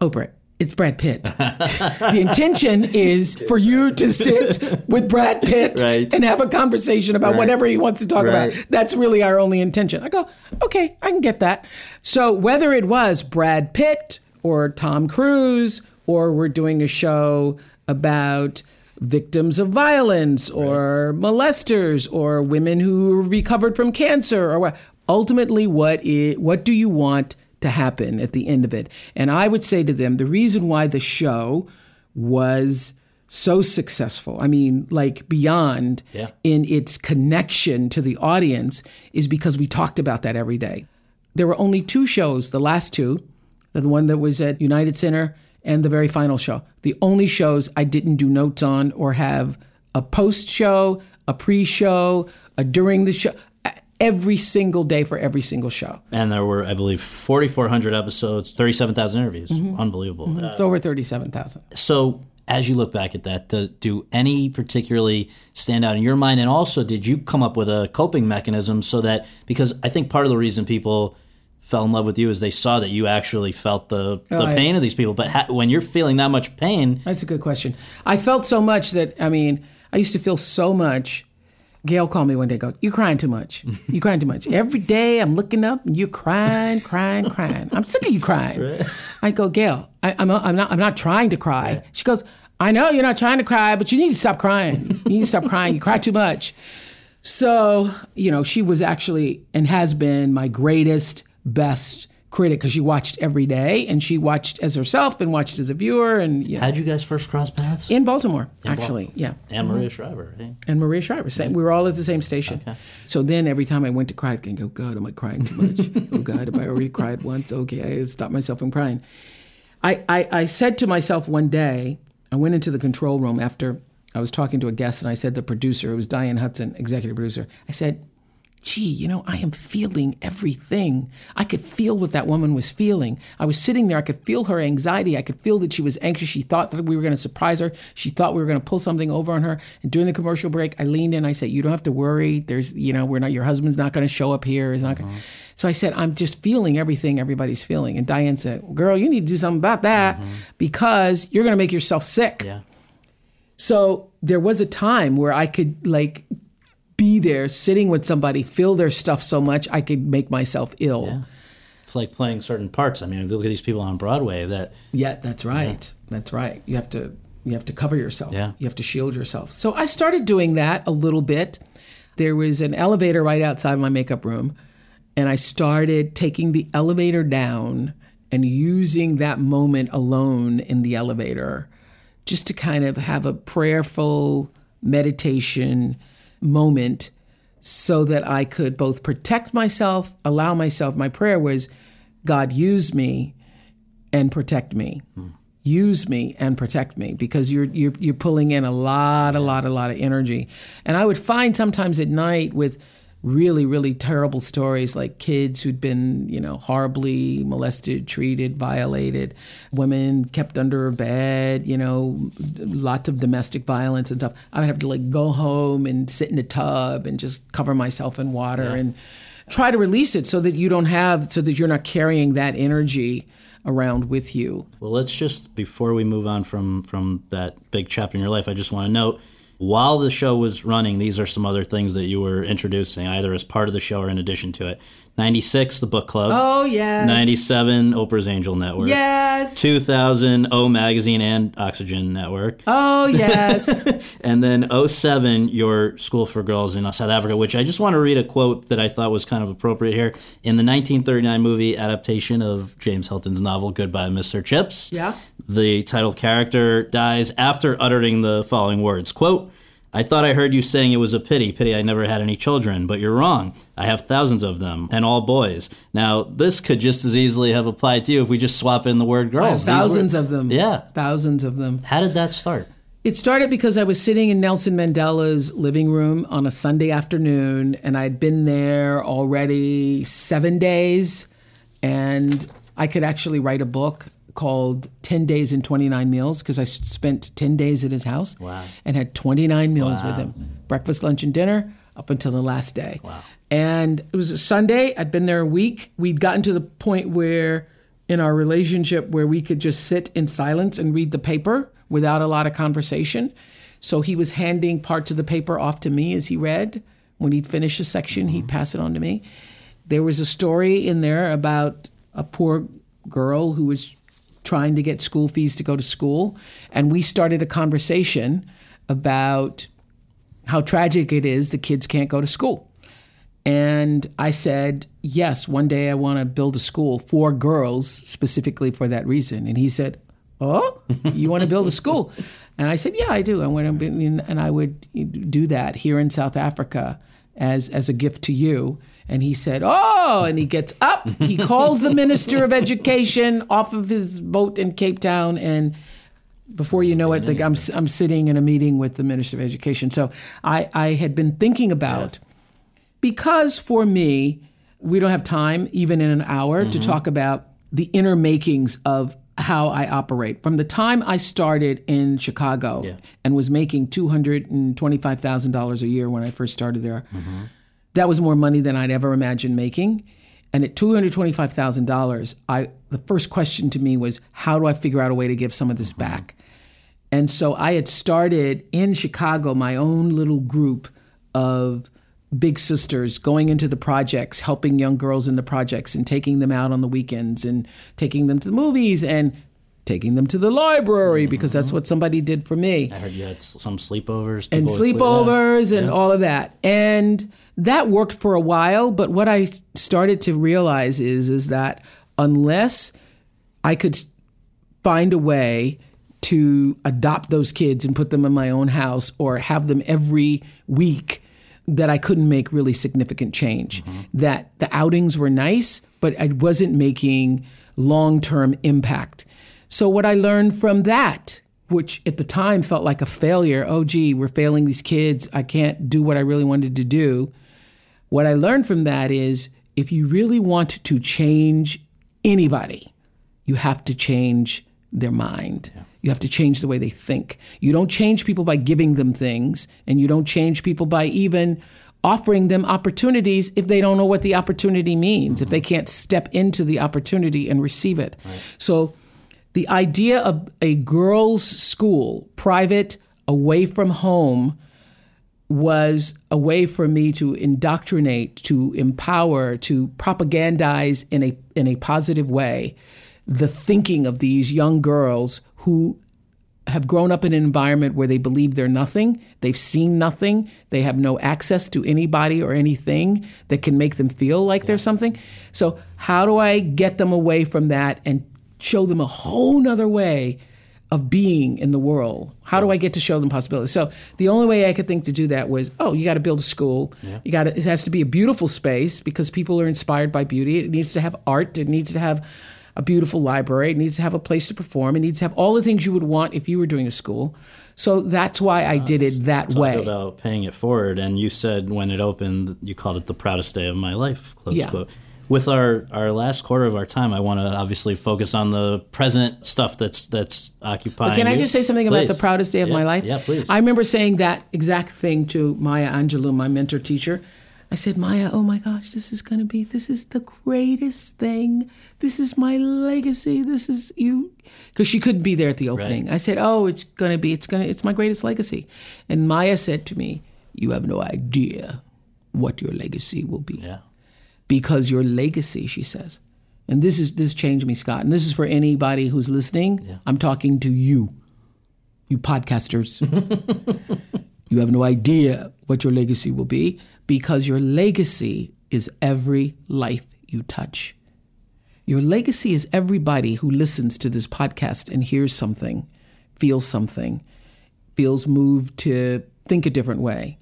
Oprah, it's Brad Pitt. the intention is for you to sit with Brad Pitt Right. and have a conversation about Right. whatever he wants to talk Right. about. That's really our only intention. I go, okay, I can get that. So whether it was Brad Pitt or Tom Cruise, or we're doing a show about victims of violence or molesters or women who recovered from cancer or what. Ultimately what is, what do you want to happen at the end of it? And i would say to them the reason why the show was so successful i mean like beyond Yeah. in its connection to the audience is because we talked about that every day. There were only two shows the last two the one that was at united center and the very final show the only shows i didn't do notes on or have a post show a pre-show a during the show every single day for every single show and there were, I believe, 4,400 episodes, 37,000 interviews. Mhm. Unbelievable. Uh, it's over 37000 So, as you look back at that, do, do any particularly stand out in your mind? And also, did you come up with a coping mechanism so that, because I think part of the reason people fell in love with you is they saw that you actually felt the, the Oh, I- pain of these people. But ha- when you're feeling that much pain, That's a good question. I felt so much that I mean, I used to feel so much. Gail called me one day. Go, you're crying too much. You crying too much. Every day I'm looking up and you're crying, crying, crying. I'm sick of you crying. I go, Gail, I, I'm I'm not I'm not trying to cry. She goes, I know you're not trying to cry, but you need to stop crying. You need to stop crying. You cry too much. So you know, she was actually and has been my greatest, best critic because she watched every day and she watched as herself and watched as a viewer and you know, how'd you guys first cross paths? in Baltimore, In actually, Baltimore. yeah. And. Maria Shriver. eh? And Maria Shriver, same. We were all at the same station. So then every time I went to cry, I can go, God, am I crying too much? oh God, have I already cried once? Okay, I stopped myself from crying. I, I, I said to myself one day, I went into the control room after I was talking to a guest, and I said, the producer, it was Diane Hudson, executive producer, I said, gee, you know, I am feeling everything. I could feel what that woman was feeling. I was sitting there, I could feel her anxiety. I could feel that she was anxious. She thought that we were going to surprise her. She thought we were going to pull something over on her. And during the commercial break, I leaned in. I said, You don't have to worry. There's, you know, we're not, your husband's not going to show up here. He's not gonna. Uh-huh. So I said, I'm just feeling everything everybody's feeling. And Diane said, well, Girl, you need to do something about that uh-huh. because you're going to make yourself sick. Yeah. So there was a time where I could like be there sitting with somebody, feel their stuff so much, I could make myself ill. It's like playing certain parts. I mean, look at these people on Broadway that Yeah, that's right. That's right. You have to you have to cover yourself. Yeah. You have to shield yourself. So I started doing that a little bit. There was an elevator right outside my makeup room, and I started taking the elevator down and using that moment alone in the elevator just to kind of have a prayerful meditation moment so that I could both protect myself, allow myself. My prayer was, God, use me and protect me. Use me and protect me because you're, you're you're pulling in a lot, a lot, a lot of energy. And I would find sometimes at night with really, really terrible stories like kids who'd been, you know, horribly molested, treated, violated, women kept under a bed, you know, lots of domestic violence and stuff. I would have to like go home and sit in a tub and just cover myself in water and try to release it so that you don't have, so that you're not carrying that energy around with you. Well, let's just before we move on from from that big chapter in your life, I just want to note while the show was running, these are some other things that you were introducing, either as part of the show or in addition to it. 96, the book club. Oh, yes. 97, Oprah's Angel Network. Yes. 2000, O Magazine and Oxygen Network. Oh, yes. and then 07, your School for Girls in South Africa, which I just want to read a quote that I thought was kind of appropriate here. In the 1939 movie adaptation of James Hilton's novel Goodbye, Mr. Chips, Yeah. The title character dies after uttering the following words. Quote i thought i heard you saying it was a pity pity i never had any children but you're wrong. I have thousands of them and all boys. Now this could just as easily have applied to you if we just swap in the word girls. These were- thousands of them. yeah. Thousands of them. how did that start? It started because I was sitting in Nelson Mandela's living room on a Sunday afternoon, and I'd been there already seven days, and I could actually write a book called 10 Days and 29 Meals because I spent 10 days at his house Wow. and had 29 meals with him breakfast, lunch, and dinner up until the last day. Wow. And it was a Sunday. I'd been there a week. We'd gotten to the point where, in our relationship, where we could just sit in silence and read the paper without a lot of conversation. So he was handing parts of the paper off to me as he read. When he'd finish a section, he'd mm-hmm. pass it on to me. There was a story in there about a poor girl who was trying to get school fees to go to school. And we started a conversation about how tragic it is the kids can't go to school. And I said, Yes, one day I want to build a school for girls specifically for that reason. And he said, Oh, you want to build a school? And I said, Yeah, I do. I want to, and I would do that here in South Africa as as a gift to you. And he said, Oh, and he gets up. He calls the Minister of Education off of his boat in Cape Town and before you know it, the, I'm, I'm sitting in a meeting with the Minister of Education. So I, I had been thinking about, because for me, we don't have time, even in an hour, to mm-hmm. talk about the inner makings of how I operate. From the time I started in Chicago and was making $225,000 a year when I first started there, mm-hmm. That was more money than I'd ever imagined making. And at two hundred twenty-five thousand dollars, I the first question to me was, how do I figure out a way to give some of this mm-hmm. back? And so I had started in Chicago my own little group of big sisters going into the projects, helping young girls in the projects, and taking them out on the weekends, and taking them to the movies, and taking them to the library because that's mm-hmm. what somebody did for me i heard you had some sleepovers and would sleep- sleepovers yeah. and Yeah. all of that. And that worked for a while, but what I started to realize is is that unless I could find a way to adopt those kids and put them in my own house or have them every week that I couldn't make really significant change. Mm-hmm. That the outings were nice, but I wasn't making long-term impact. So what I learned from that which at the time felt like a failure. Oh, gee, we're failing these kids. I can't do what I really wanted to do. What I learned from that is if you really want to change anybody, you have to change their mind. You have to change the way they think. You don't change people by giving them things, and you don't change people by even offering them opportunities if they don't know what the opportunity means, if mm-hmm. they can't step into the opportunity and receive it. So, the idea of a girls' school, private, away from home, was a way for me to indoctrinate, to empower, to propagandize in a in a positive way the thinking of these young girls who have grown up in an environment where they believe they're nothing, they've seen nothing, they have no access to anybody or anything that can make them feel like they're something. So, how do I get them away from that and show them a whole nother way of being in the world? How do I get to show them possibilities? So, the only way I could think to do that was, oh, you got to build a school. You got it has to be a beautiful space because people are inspired by beauty. It needs to have art, it needs to have a beautiful library. It needs to have a place to perform. It needs to have all the things you would want if you were doing a school. So that's why I did it that Talk way. about paying it forward, and you said when it opened, you called it the proudest day of my life. Close Yeah. quote. With our, our last quarter of our time, I want to obviously focus on the present stuff that's that's occupying. But can I you. just say something about the proudest day of Yeah, my life? Yeah, please. I remember saying that exact thing to Maya Angelou, my mentor teacher. I said, Maya, oh my gosh, this is going to be, this is the greatest thing. This is my legacy. This is you. Because she couldn't be there at the opening. I said, oh, it's going to be, it's going to, it's my greatest legacy. And Maya said to me, you have no idea what your legacy will be. yeah. Because your legacy, she says. And this is, this changed me, Scott. And this is for anybody who's listening. I'm talking to you, you podcasters. You have no idea what your legacy will be because your legacy is every life you touch. Your legacy is everybody who listens to this podcast and hears something, feels something, feels moved to think a different way,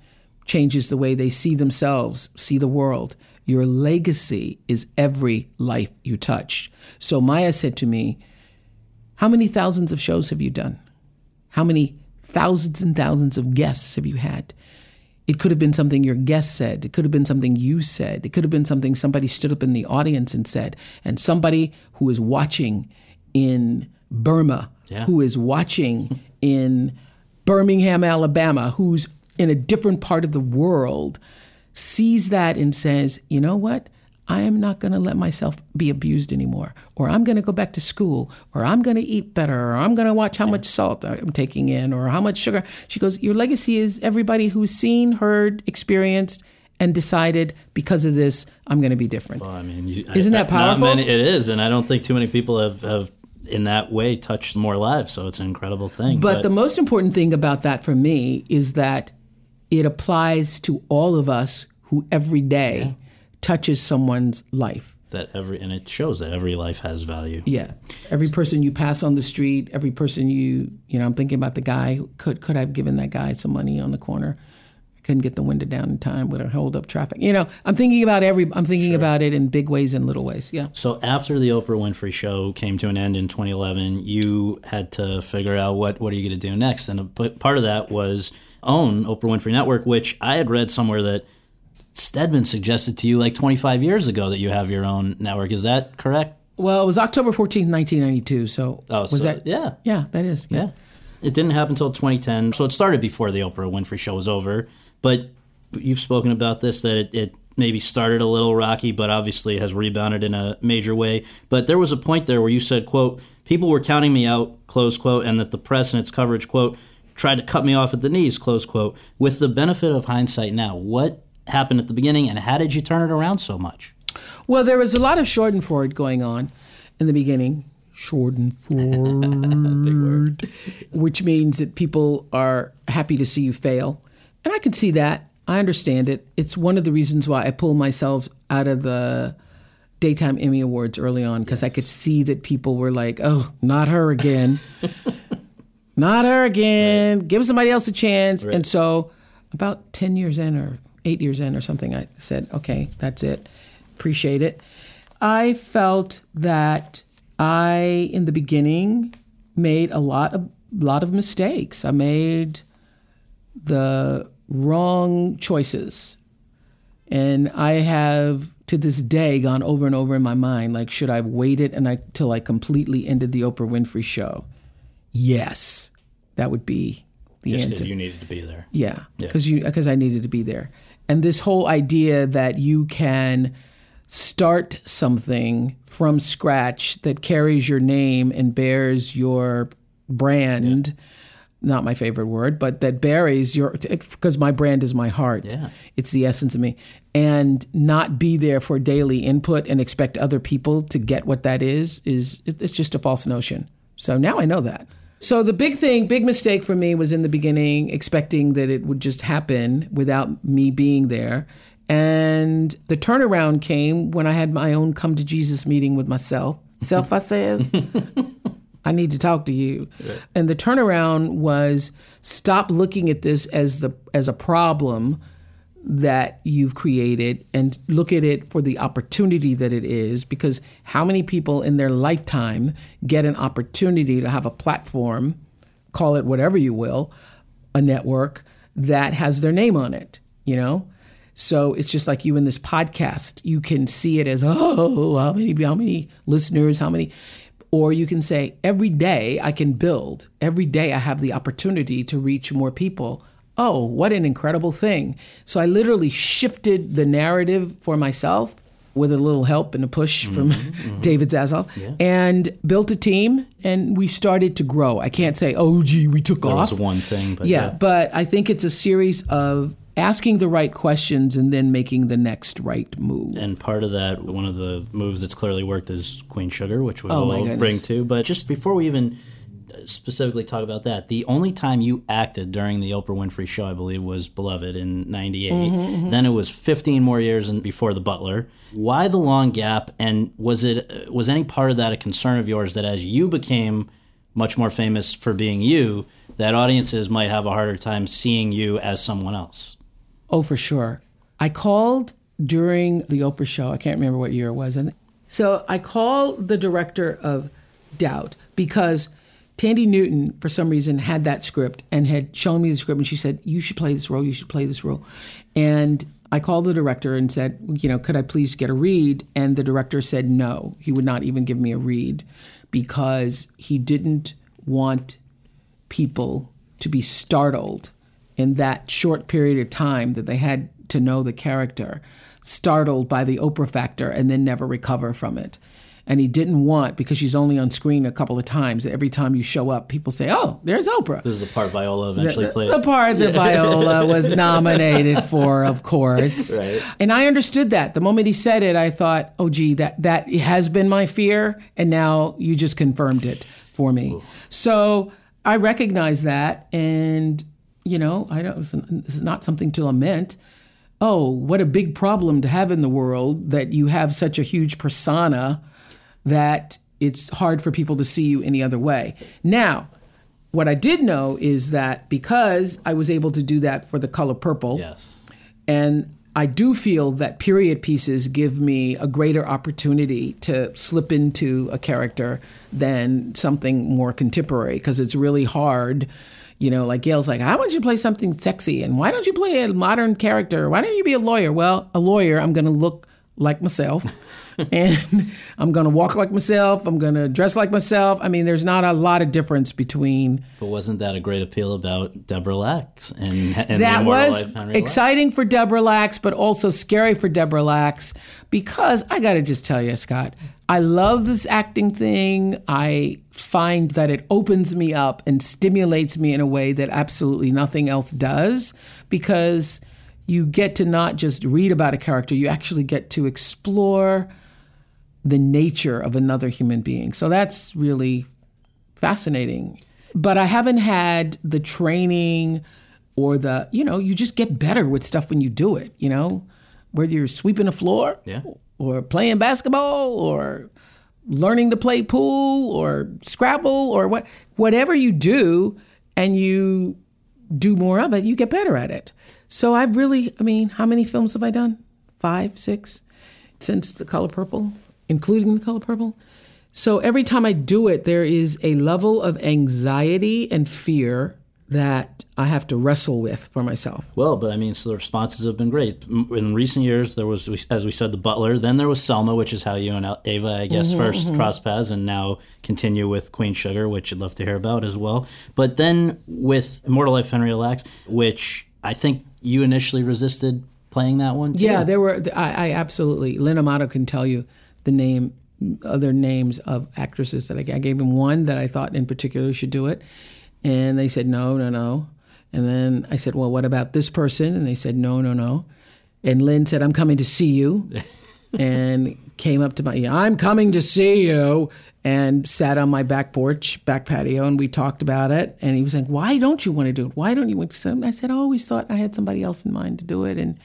changes the way they see themselves, see the world. Your legacy is every life you touch. So Maya said to me, How many thousands of shows have you done? How many thousands and thousands of guests have you had? It could have been something your guest said. It could have been something you said. It could have been something somebody stood up in the audience and said. And somebody who is watching in Burma, Yeah. who is watching in Birmingham, Alabama, who's in a different part of the world, sees that and says, you know what? I am not going to let myself be abused anymore. Or I'm going to go back to school. Or I'm going to eat better. Or I'm going to watch how much salt I'm taking in. Or how much sugar. She goes, Your legacy is everybody who's seen, heard, experienced, and decided because of this, I'm going to be different. Well, I mean, you, Isn't I- that powerful? Many, it is, and I don't think too many people have, have in that way touched more lives. So it's an incredible thing. But the most important thing about that for me is that it applies to all of us who every day touches someone's life. that every and it shows that every life has value. Yeah. Every person you pass on the street, every person you, you know, I'm thinking about the guy who could could have given that guy some money on the corner. I couldn't get the window down in time would have hold up traffic. You know, I'm thinking about every I'm thinking about it in big ways and little ways. Yeah. So after the Oprah Winfrey show came to an end in 2011, you had to figure out what what are you going to do next, and a part of that was own Oprah Winfrey Network, which I had read somewhere that Stedman suggested to you like 25 years ago that you have your own network. Is that correct? Well, it was October 14th, 1992. So Oh, was so- that yeah. Yeah, that is. Yeah. Yeah. It didn't happen until 2010. So it started before the Oprah Winfrey show was over. But you've spoken about this that it, it maybe started a little rocky, but obviously has rebounded in a major way. But there was a point there where you said, quote, people were counting me out, close quote, and that the press and its coverage, quote, tried to cut me off at the knees, close quote. With the benefit of hindsight now, what happened at the beginning and how did you turn it around so much? Well, there was a lot of Schadenfreude going on in the beginning. Schadenfreude, which means that people are happy to see you fail, and I can see that. I understand it. It's one of the reasons why I pulled myself out of the daytime Emmy Awards early on because I could see that people were like, "Oh, not her again." not her again. Give somebody else a chance. And so, about 10 years in or eight years in or something, I said, okay, that's it. Appreciate it. I felt that I, in the beginning, made a lot of lot of mistakes. I made the wrong choices. And I have to this day gone over and over in my mind like should I have waited and I till I completely ended the Oprah Winfrey show? Yes. That would be the Just answer. you needed to be there. Yeah, because you because I needed to be there, and this whole idea that you can start something from scratch that carries your name and bears your brand not my favorite word, but that buries your because my brand is my heart. Yeah. It's the essence of me. And not be there for daily input and expect other people to get what that is is it's just a false notion. So now I know that. So the big thing, big mistake for me was in the beginning expecting that it would just happen without me being there. And the turnaround came when I had my own come to Jesus meeting with myself. Self, I says, I need to talk to you. And the turnaround was stop looking at this as the as a problem that you've created and look at it for the opportunity that it is because how many people in their lifetime get an opportunity to have a platform call it whatever you will a network that has their name on it you know? So it's just like you in this podcast you can see it as oh how many how many listeners how many or you can say every day i can build every day i have the opportunity to reach more people oh, what an incredible thing. So I literally shifted the narrative for myself with a little help and a push Mm-hmm, from David Zaslav and built a team and we started to grow. I can't say, oh, gee, we took There off. was one thing, but yeah, yeah. but I think it's a series of asking the right questions and then making the next right move. And part of that, one of the moves that's clearly worked is Queen Sugar, which we oh will bring to. But just before we even specifically talk about that, the only time you acted during the Oprah Winfrey Show, I believe, was Beloved in '98. Mm-hmm, Then it was 15 more years in, before The Butler. Why the long gap? And was it was any part of that a concern of yours that as you became much more famous for being you, that audiences might have a harder time seeing you as someone else? Oh, for sure. I called during the Oprah show. I can't remember what year it was. And so I called the director of Doubt because Thandie Newton, for some reason, had that script and had shown me the script. And she said, You should play this role. You should play this role. And I called the director and said, You know, could I please get a read? And the director said no. He would not even give me a read because he didn't want people to be startled in that short period of time that they had to know the character, startled by the Oprah factor and then never recover from it. And he didn't want, because she's only on screen a couple of times, every time you show up, people say, Oh, there's Oprah. This is the part Viola eventually the, played. the part that Viola was nominated for, of course. Right. And I understood that. The moment he said it, I thought, oh, gee, that, that has been my fear. And now you just confirmed it for me. So I recognize that. And, you know, I don't, it's not something to lament. Oh, what a big problem to have in the world that you have such a huge persona that it's hard for people to see you any other way. Now, what I did know is that because I was able to do that for the color purple, yes. and I do feel that period pieces give me a greater opportunity to slip into a character than something more contemporary because it's really hard. You know, like Gail's like, I want you to play something sexy, and why don't you play a modern character? Why don't you be a lawyer? Well, a lawyer, I'm going to look like myself. and I'm going to walk like myself. I'm going to dress like myself. I mean, there's not a lot of difference between But wasn't that a great appeal about Deborah Lacks and, and that was Life of Henry Lacks? exciting for Deborah Lacks, but also scary for Deborah Lacks because I got to just tell you, Scott, I love this acting thing. I find that it opens me up and stimulates me in a way that absolutely nothing else does because you get to not just read about a character, you actually get to explore the nature of another human being. So that's really fascinating. But I haven't had the training or the, you know, you just get better with stuff when you do it, you know, whether you're sweeping a floor Yeah. or playing basketball or learning to play pool or Scrabble or what whatever you do and you do more of it, you get better at it. So I've really, I mean, how many films have I done? Five, six since The Color Purple, including The Color Purple. So every time I do it, there is a level of anxiety and fear that I have to wrestle with for myself. Well, but I mean, so the responses have been great. In recent years, there was, as we said, The Butler. Then there was Selma, which is how you and Ava, I guess, Mhm, first mhm. cross paths, and now continue with Queen Sugar, which I'd love to hear about as well. But then with Immortal Life Henry Lacks, which I think you initially resisted playing that one. Too. Yeah, there were. I, I absolutely. Lynn Amato can tell you the name, other names of actresses that I, I gave him one that I thought in particular should do it, And they said, no, no, no. And then I said, well, what about this person? And they said, no, no, no. And Lynn said, I'm coming to see you. and came up to my, I'm coming to see you. And sat on my back porch, back patio, and we talked about it. And he was like, why don't you want to do it? Why don't you want to? I said, I always thought I had somebody else in mind to do it. And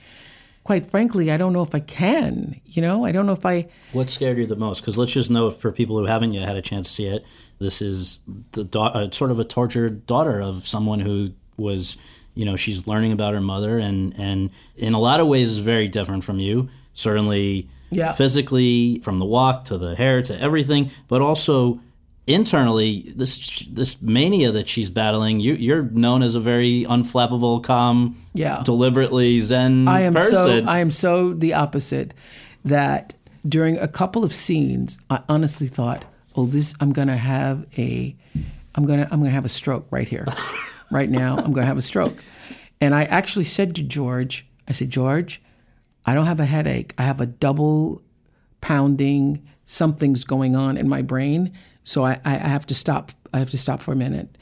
quite frankly, I don't know if I can. You know, I don't know if I. What scared you the most? Because let's just know for people who haven't yet had a chance to see it, this is the da- uh, sort of a tortured daughter of someone who was, you know, she's learning about her mother, and and in a lot of ways is very different from you. Certainly, Yeah. physically, from the walk to the hair to everything, but also internally, this this mania that she's battling. You, you're known as a very unflappable, calm, Yeah. deliberately zen I am person. so I am so the opposite that during a couple of scenes I honestly thought, "Oh, this I'm going to have a I'm going to I'm going to have a stroke right here. right now, I'm going to have a stroke." And I actually said to George, I said, "George, I don't have a headache. I have a double pounding something's going on in my brain. So I, I have to stop i have to stop for a minute.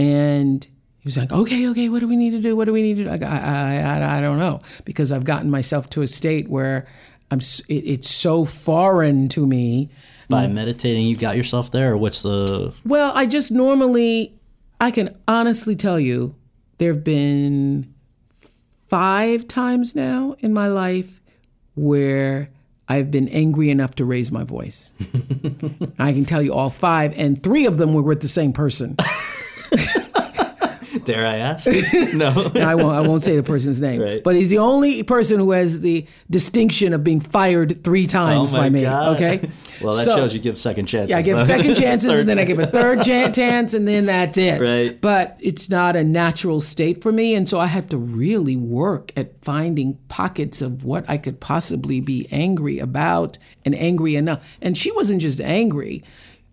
And he was like okay okay what do we need to do? What do we need to do? I, I, I, I don't know. Because i've gotten myself to a state where i'm it, it's so foreign to me. By meditating, you got yourself there, or what's the well i just normally i can honestly tell you there have been five times now in my life where I've been angry enough to raise my voice. I can tell you all five, and three of them were with the same person. dare I ask? no. And I won't. I won't say the person's name, Right. but he's the only person who has the distinction of being fired three times Oh by me. God. Okay. Well, that So- shows you give second chances. Yeah, I give though. second chances, and then I give a third chance, and then that's it. Right. But it's not a natural state for me, and so I have to really work at finding pockets of what I could possibly be angry about and angry enough. And she wasn't just angry;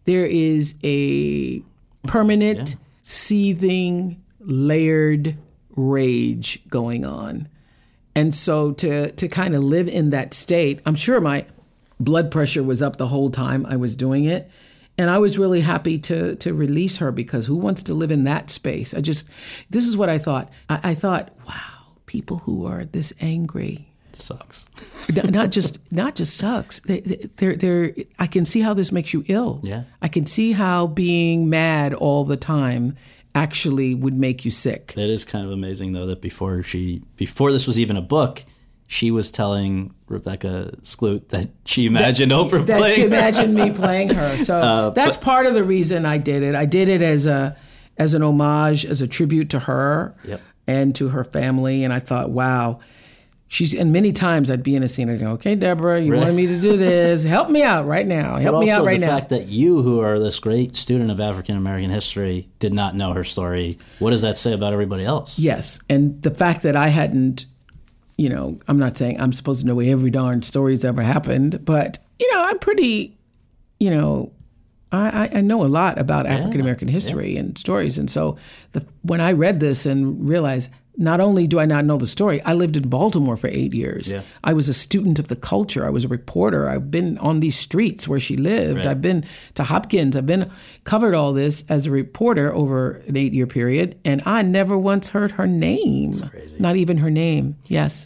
there is a permanent, seething, layered rage going on. And so to to kind of live in that state, I'm sure my blood pressure was up the whole time I was doing it. And I was really happy to to release her because who wants to live in that space? I just this is what I thought. I, I thought, wow, people who are this angry. it sucks. Not just not just sucks. They, they- they're they're. I can see how this makes you ill. Yeah. I can see how being mad all the time actually would make you sick. It is kind of amazing though that before she before this was even a book, she was telling Rebecca Skloot that she imagined Oprah that playing she imagined me playing her. So Uh, that's part of the reason I did it. I did it as a as an homage, as a tribute to her Yep. and to her family. And I thought, wow. She's and many times I'd be in a scene. I'd go, "Okay, Deborah, you Right. wanted me to do this. Help me out right now. Help but me out right the now." The fact that you, who are this great student of African American history, did not know her story. What does that say about everybody else? Yes, and the fact that I hadn't, you know, I'm not saying I'm supposed to know every darn story that's ever happened, but you know, I'm pretty, you know, I, I- I know a lot about African American history and stories, and so the, when I read this and realized. Not only do I not know the story, I lived in Baltimore for eight years. Yeah. I was a student of the culture. I was a reporter. I've been on these streets where she lived. Right. I've been to Hopkins. I've been covered all this as a reporter over an eight year period, and I never once heard her name. Not even her name. Yes.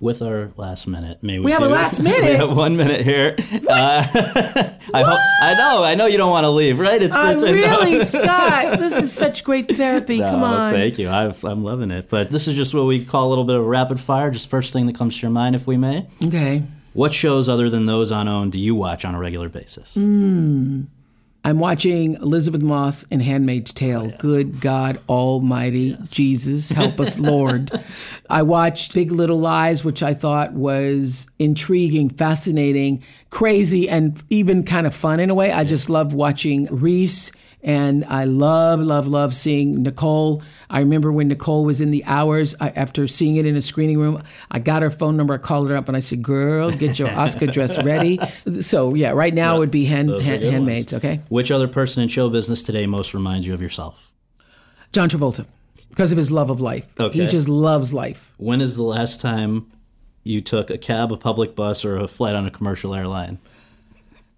With our last minute, may we, We have a last minute. we have one minute here. Uh, I hope. I know. I know you don't want to leave, right? It's I'm good to know. really, Scott. This is such great therapy. Come on. Thank you. I've, I'm loving it. But this is just what we call a little bit of rapid fire. Just first thing that comes to your mind, if we may. Okay. What shows other than those on OWN do you watch on a regular basis? Mm. I'm watching Elisabeth Moss and Handmaid's Tale. Oh, Good God Almighty, Jesus, help us, Lord. I watched Big Little Lies, which I thought was intriguing, fascinating, crazy, and even kind of fun in a way. I just love watching Reese. And I love, love, love seeing Nicole. I remember when Nicole was in the hours I, after seeing it in a screening room. I got her phone number, I called her up, and I said, "Girl, get your Oscar dress ready." So yeah, right now it would be hand, hand, good ones. handmaids. Okay, Which other person in show business today most reminds you of yourself? John Travolta, because of his love of life. Okay. He just loves life. When is the last time you took a cab, a public bus, or a flight on a commercial airline?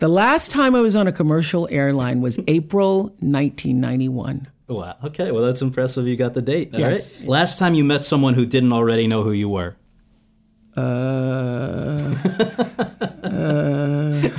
The last time I was on a commercial airline was April 1991. Wow. Okay. Well, that's impressive. You got the date. All Yes. right. Last time you met someone who didn't already know who you were. Uh, uh,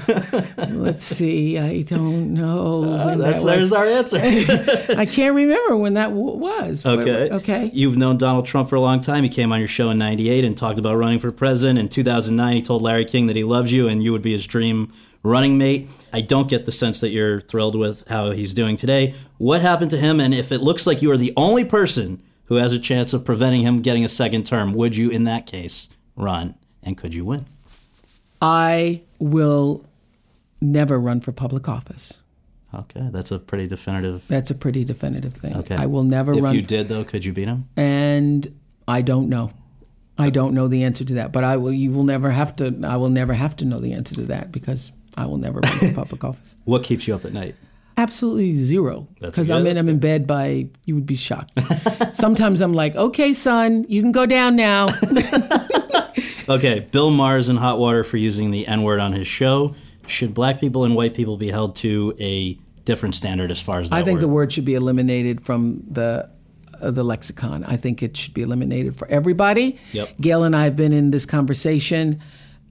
let's see. I don't know. that That's there's our answer. I can't remember when that w- was. Okay. Okay. You've known Donald Trump for a long time. He came on your show in 98 and talked about running for president. In 2009, he told Larry King that he loves you and you would be his dream running mate. I don't get the sense that you're thrilled with how he's doing today. What happened to him? And if it looks like you are the only person who has a chance of preventing him getting a second term, would you, in that case, run? And could you win? I will never run for public office. Okay, that's a pretty definitive. That's a pretty definitive thing. Okay. I will never If run. If you did, though, could you beat him? and I don't know. I don't know the answer to that, but I will. You will never have to. I will never have to know the answer to that because I will never run for public office. What keeps you up at night? Absolutely zero. Because I'm in. I'm in bed by. You would be shocked. Sometimes I'm like, okay, son, you can go down now. Okay, Bill Maher's in hot water for using the N word on his show. Should black people and white people be held to a different standard as far as that I think word? the word should be eliminated from the uh, the lexicon. I think it should be eliminated for everybody. Yep. Gail and I have been in this conversation,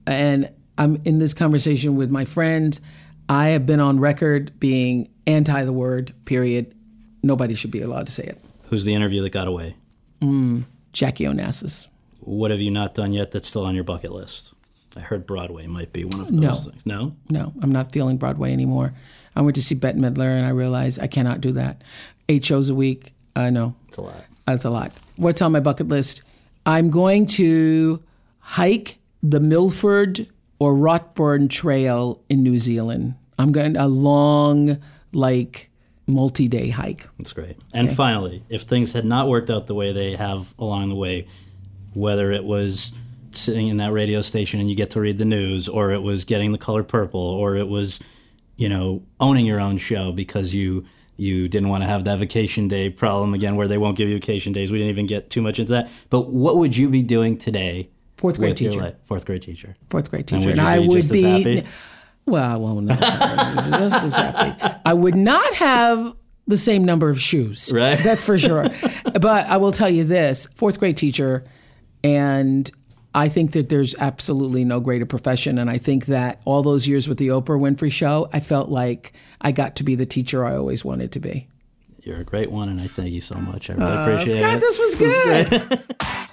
and I'm in this conversation with my friends. I have been on record being anti the word. Period. Nobody should be allowed to say it. Who's the interview that got away? Mm, Jackie Onassis. What have you not done yet that's still on your bucket list? I heard Broadway might be one of those No. things. No? No, I'm not feeling Broadway anymore. I went to see Bette Midler, and I realized I cannot do that. Eight shows a week. I know. It's a lot. That's a lot. What's on my bucket list? I'm going to hike the Milford or Routeburn Trail in New Zealand. I'm going a long, like, multi-day hike. That's great. And Okay. finally, if things had not worked out the way they have along the way, whether it was sitting in that radio station and you get to read the news, or it was getting the color purple, or it was, you know, owning your own show because you you didn't want to have that vacation day problem again where they won't give you vacation days. We didn't even get too much into that. But what would you be doing today? Fourth grade teacher. life? Fourth grade teacher. Fourth grade And teacher, would and, I would be. Well, well, no, that's just happy. I would not have the same number of shoes. Right. That's for sure. but I will tell you this: fourth grade teacher, and I think that there's absolutely no greater profession. And I think that all those years with the Oprah Winfrey Show, I felt like I got to be the teacher I always wanted to be. You're a great one, and I thank you so much. I really Uh, appreciate Scott, it. this was good.